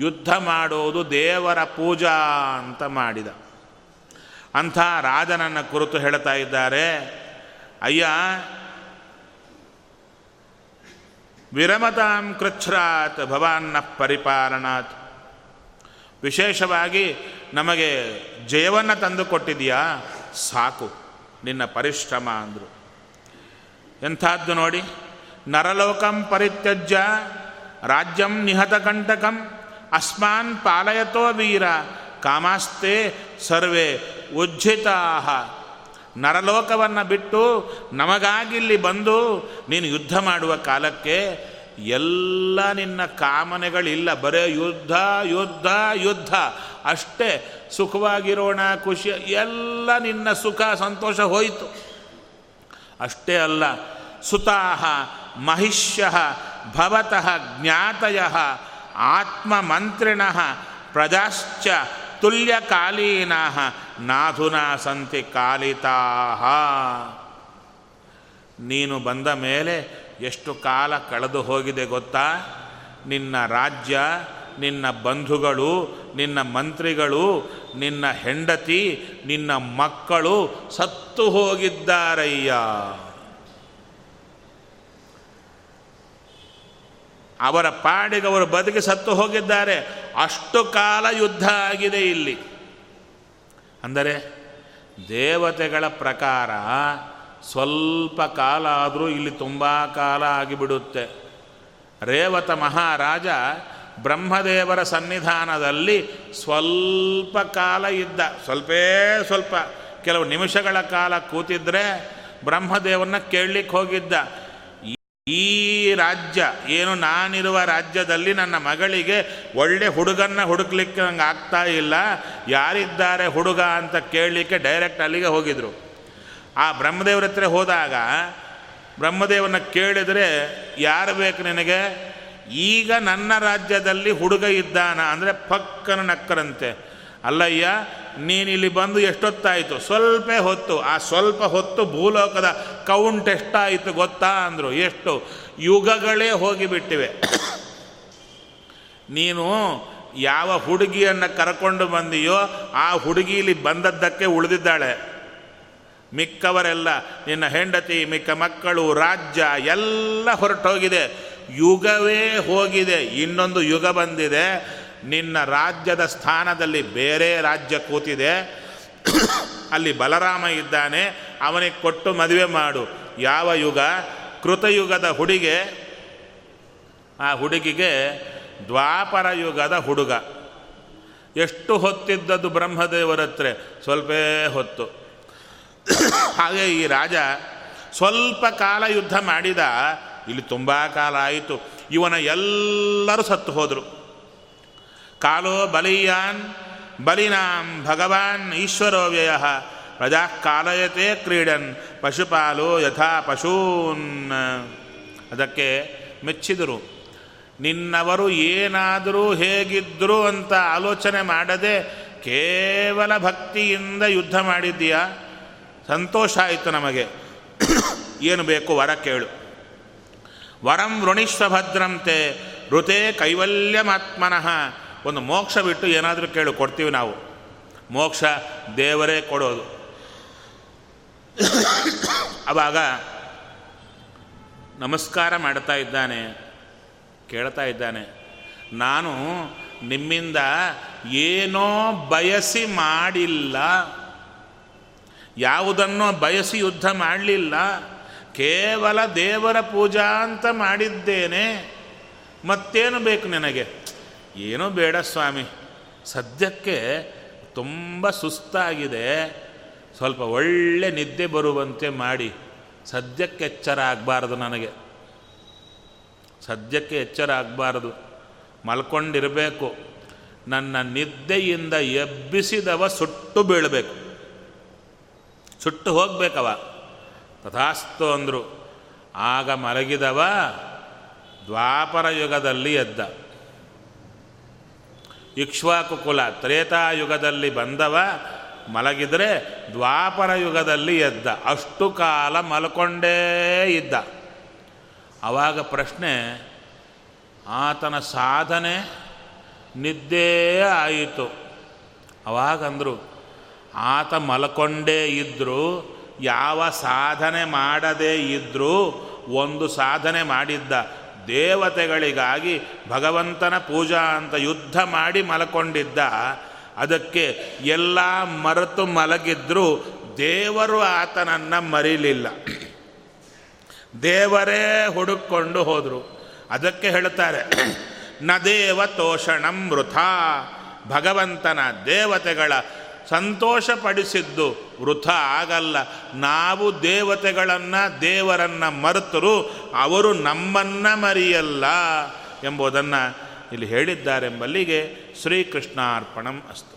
ಯುದ್ಧ ಮಾಡೋದು ದೇವರ ಪೂಜಾ ಅಂತ ಮಾಡಿದ. ಅಂಥ ರಾಜನನ್ನು ಕುರಿತು ಹೇಳ್ತಾ ಇದ್ದಾರೆ, ಅಯ್ಯ, ವಿರಮತಾಂ ಕೃಚ್ಛ್ರಾತ್ ಭವಾನ್ನ ಪರಿಪಾಲನಾತ್. ವಿಶೇಷವಾಗಿ ನಮಗೆ ಜಯವನ್ನು ತಂದು ಕೊಟ್ಟಿದೆಯಾ ಸಾಕು, ನಿನ್ನ ಪರಿಶ್ರಮ ಅಂದರು. ಎಂಥದ್ದು ನೋಡಿ, ನರಲೋಕಂ ಪರಿತ್ಯಜ್ಯ, ರಾಜ್ಯಂ ನಿಹತಕಂಟಕಂ ಅಸ್ಮಾನ್ ಪಾಲಯತೋ ವೀರ, ಕಾಮಾಸ್ತೆ ಸರ್ವೇ ಉಜ್ಜಿತಾಹ. ನರಲೋಕವನ್ನು ಬಿಟ್ಟು ನಮಗಾಗಿಲ್ಲಿ ಬಂದು ನೀನು ಯುದ್ಧ ಮಾಡುವ ಕಾಲಕ್ಕೆ ಎಲ್ಲ ನಿನ್ನ ಕಾಮನೆಗಳಿಲ್ಲ. ಬರೇ ಯುದ್ಧ ಯುದ್ಧ ಯುದ್ಧ. ಅಷ್ಟೇ, ಸುಖವಾಗಿರೋಣ, ಖುಷಿ. ಎಲ್ಲ ನಿನ್ನ ಸುಖ, ಸಂತೋಷ ಹೋಯಿತು. ಅಷ್ಟೇ ಅಲ್ಲ, ಸುತಾಹ, ಮಹಿಷ್ಯ, ಭವತಃ, ಜ್ಞಾತಯ, ಆತ್ಮಮಂತ್ರಿಣ, ಪ್ರಜಾಶ್ಚ, ತುಲ್ಯಕಾಲೀನ, ನಾಧುನಾ ಸಂತಿ ಕಾಲಿತಾ ನೀನು ಬಂದ ಮೇಲೆ ಎಷ್ಟು ಕಾಲ ಕಳೆದು ಹೋಗಿದೆ ಗೊತ್ತಾ? ನಿನ್ನ ರಾಜ್ಯ, ನಿನ್ನ ಬಂಧುಗಳು, ನಿನ್ನ ಮಂತ್ರಿಗಳು, ನಿನ್ನ ಹೆಂಡತಿ, ನಿನ್ನ ಮಕ್ಕಳು ಸತ್ತು ಹೋಗಿದ್ದಾರಯ್ಯ. ಅವರ ಪಾಡಿಗೆ ಅವರು ಬದುಕಿ ಸತ್ತು ಹೋಗಿದ್ದಾರೆ. ಅಷ್ಟು ಕಾಲ ಯುದ್ಧ ಆಗಿದೆ ಇಲ್ಲಿ. ಅಂದರೆ ದೇವತೆಗಳ ಪ್ರಕಾರ ಸ್ವಲ್ಪ ಕಾಲ ಆದರೂ ಇಲ್ಲಿ ತುಂಬ ಕಾಲ ಆಗಿಬಿಡುತ್ತೆ. ರೇವತ ಮಹಾರಾಜ ಬ್ರಹ್ಮದೇವರ ಸನ್ನಿಧಾನದಲ್ಲಿ ಸ್ವಲ್ಪ ಕಾಲ ಇದ್ದ. ಸ್ವಲ್ಪೇ ಸ್ವಲ್ಪ. ಕೆಲವು ನಿಮಿಷಗಳ ಕಾಲ ಕೂತಿದ್ರೆ ಬ್ರಹ್ಮದೇವನ್ನ ಕೇಳಲಿಕ್ಕೆ ಹೋಗಿದ್ದ. ಈ ರಾಜ್ಯ, ಏನು ನಾನಿರುವ ರಾಜ್ಯದಲ್ಲಿ ನನ್ನ ಮಗಳಿಗೆ ಒಳ್ಳೆ ಹುಡುಗನ್ನ ಹುಡುಕ್ಲಿಕ್ಕೆ ನಂಗೆ ಆಗ್ತಾ ಇಲ್ಲ. ಯಾರಿದ್ದಾರೆ ಹುಡುಗ ಅಂತ ಕೇಳಲಿಕ್ಕೆ ಡೈರೆಕ್ಟ್ ಅಲ್ಲಿಗೆ ಹೋಗಿದ್ರು. ಆ ಬ್ರಹ್ಮದೇವರ ಹತ್ರ ಹೋದಾಗ ಬ್ರಹ್ಮದೇವನ ಕೇಳಿದರೆ, ಯಾರು ಬೇಕು ನಿನಗೆ? ಈಗ ನನ್ನ ರಾಜ್ಯದಲ್ಲಿ ಹುಡುಗ ಇದ್ದಾನ ಅಂದರೆ ಪಕ್ಕನ ನಕ್ಕರಂತೆ. ಅಲ್ಲಯ್ಯ ನೀನಿಲ್ಲಿ ಬಂದು ಎಷ್ಟೊತ್ತಾಯಿತು? ಸ್ವಲ್ಪ ಹೊತ್ತು. ಆ ಸ್ವಲ್ಪ ಹೊತ್ತು ಭೂಲೋಕದ ಕೌಂಟ್ ಎಷ್ಟಾಯಿತು ಗೊತ್ತಾ? ಅಂದರು. ಎಷ್ಟು? ಯುಗಗಳೇ ಹೋಗಿಬಿಟ್ಟಿವೆ. ನೀನು ಯಾವ ಹುಡುಗಿಯನ್ನು ಕರ್ಕೊಂಡು ಬಂದಿಯೋ, ಆ ಹುಡುಗಿ ಇಲ್ಲಿ ಬಂದದ್ದಕ್ಕೆ ಉಳಿದಿದ್ದಾಳೆ. ಮಿಕ್ಕವರೆಲ್ಲ, ನಿನ್ನ ಹೆಂಡತಿ, ಮಿಕ್ಕ ಮಕ್ಕಳು, ರಾಜ್ಯ ಎಲ್ಲ ಹೊರಟೋಗಿದೆ. ಯುಗವೇ ಹೋಗಿದೆ. ಇನ್ನೊಂದು ಯುಗ ಬಂದಿದೆ. ನಿನ್ನ ರಾಜ್ಯದ ಸ್ಥಾನದಲ್ಲಿ ಬೇರೆ ರಾಜ್ಯ ಕೂತಿದೆ. ಅಲ್ಲಿ ಬಲರಾಮ ಇದ್ದಾನೆ. ಅವನಿಗೆ ಕೊಟ್ಟು ಮದುವೆ ಮಾಡು. ಯಾವ ಯುಗ? ಕೃತಯುಗದ ಹುಡುಗೆ. ಆ ಹುಡುಗಿಗೆ ದ್ವಾಪರ ಯುಗದ ಹುಡುಗ. ಎಷ್ಟು ಹೊತ್ತಿದ್ದದ್ದು ಬ್ರಹ್ಮದೇವರ ಹತ್ರ ಸ್ವಲ್ಪೇ ಹೊತ್ತು. ಹಾಗೆ ಈ ರಾಜ ಸ್ವಲ್ಪ ಕಾಲ ಯುದ್ಧ ಮಾಡಿದ, ಇಲ್ಲಿ ತುಂಬ ಕಾಲ ಆಯಿತು. ಇವನ ಎಲ್ಲರೂ ಸತ್ತು ಹೋದರು. ಕಾಲೋ ಬಲೀಯಾನ್, ಬಲಿನಾಂ ಭಗವಾನ್ ಈಶ್ವರೋ ವ್ಯಯ, ಪ್ರಜಾ ಕಾಲಯತೆ ಕ್ರೀಡನ್, ಪಶುಪಾಲು ಯಥಾ ಪಶೂನ್. ಅದಕ್ಕೆ ಮೆಚ್ಚಿದರು. ನಿನ್ನವರು ಏನಾದರೂ ಹೇಗಿದ್ದರು ಅಂತ ಆಲೋಚನೆ ಮಾಡದೆ ಕೇವಲ ಭಕ್ತಿಯಿಂದ ಯುದ್ಧ ಮಾಡಿದ್ದೀಯಾ? ಸಂತೋಷ ಆಯಿತು ನಮಗೆ. ಏನು ಬೇಕು ವರ ಕೇಳು. ವರಂ ವೃಣಿಶ್ವಭದ್ರಂತೆ ಋತೇ ಕೈವಲ್ಯಮಾತ್ಮನಃ. ಒಂದು ಮೋಕ್ಷ ಬಿಟ್ಟು ಏನಾದರೂ ಕೇಳು, ಕೊಡ್ತೀವಿ ನಾವು. ಮೋಕ್ಷ ದೇವರೇ ಕೊಡೋದು. ಆವಾಗ ನಮಸ್ಕಾರ ಮಾಡ್ತಾ ಇದ್ದಾನೆ, ಕೇಳ್ತಾ ಇದ್ದಾನೆ. ನಾನು ನಿಮ್ಮಿಂದ ಏನೋ ಬಯಸಿ ಮಾಡಿಲ್ಲ. ಯಾವುದನ್ನೋ ಬಯಸಿ ಯುದ್ಧ ಮಾಡಲಿಲ್ಲ. ಕೇವಲ ದೇವರ ಪೂಜಾ ಅಂತ ಮಾಡಿದ್ದೇನೆ. ಮತ್ತೇನು ಬೇಕು ನಿನಗೆ? ಏನೂ ಬೇಡ ಸ್ವಾಮಿ. ಸದ್ಯಕ್ಕೆ ತುಂಬ ಸುಸ್ತಾಗಿದೆ. ಸ್ವಲ್ಪ ಒಳ್ಳೆ ನಿದ್ದೆ ಬರುವಂತೆ ಮಾಡಿ. ಸದ್ಯಕ್ಕೆ ಎಚ್ಚರ ಆಗಬಾರ್ದು ನನಗೆ. ಸದ್ಯಕ್ಕೆ ಎಚ್ಚರ ಆಗಬಾರ್ದು. ಮಲ್ಕೊಂಡಿರಬೇಕು. ನನ್ನ ನಿದ್ದೆಯಿಂದ ಎಬ್ಬಿಸಿದವ ಸುಟ್ಟು ಬೀಳಬೇಕು. ಸುಟ್ಟು ಹೋಗ್ಬೇಕವ. ತಥಾಸ್ತು ಅಂದರು. ಆಗ ಮಲಗಿದವ ದ್ವಾಪರ ಯುಗದಲ್ಲಿ ಎದ್ದ. ಇಕ್ಷ್ವಾಕು ಕುಲ ತ್ರೇತಾಯುಗದಲ್ಲಿ ಬಂದವ, ಮಲಗಿದರೆ ದ್ವಾಪರ ಯುಗದಲ್ಲಿ ಎದ್ದ. ಅಷ್ಟು ಕಾಲ ಮಲ್ಕೊಂಡೇ ಇದ್ದ. ಆವಾಗ ಪ್ರಶ್ನೆ, ಆತನ ಸಾಧನೆ ನಿದ್ದೇ ಆಯಿತು. ಅವಾಗಂದರು ಆತ ಮಲ್ಕೊಂಡೇ ಇದ್ದರೂ ಯಾವ ಸಾಧನೆ ಮಾಡದೇ ಇದ್ದರೂ ಒಂದು ಸಾಧನೆ ಮಾಡಿದ್ದ. ದೇವತೆಗಳಿಗಾಗಿ ಭಗವಂತನ ಪೂಜಾ ಅಂತ ಯುದ್ಧ ಮಾಡಿ ಮಲ್ಕೊಂಡಿದ್ದ. ಅದಕ್ಕೆ ಎಲ್ಲ ಮರೆತು ಮಲಗಿದ್ರೂ ದೇವರು ಆತನನ್ನು ಮರಿಲಿಲ್ಲ. ದೇವರೇ ಹುಡುಕೊಂಡು ಹೋದರು. ಅದಕ್ಕೆ ಹೇಳ್ತಾರೆ, ನ ದೇವ ತೋಷಣಂ ವೃಥ. ಭಗವಂತನ ದೇವತೆಗಳ ಸಂತೋಷಪಡಿಸಿದ್ದು. ವೃಥ ಆಗಲ್ಲ. ನಾವು ದೇವತೆಗಳನ್ನು, ದೇವರನ್ನು ಮರೆತರು ಅವರು ನಮ್ಮನ್ನು ಮರೆಯಲ್ಲ ಎಂಬುದನ್ನು ಇಲ್ಲಿ ಹೇಳಿದ್ದಾರೆಂಬಲ್ಲಿಗೆ ಶ್ರೀಕೃಷ್ಣಾರ್ಪಣಂ ಅಸ್ತು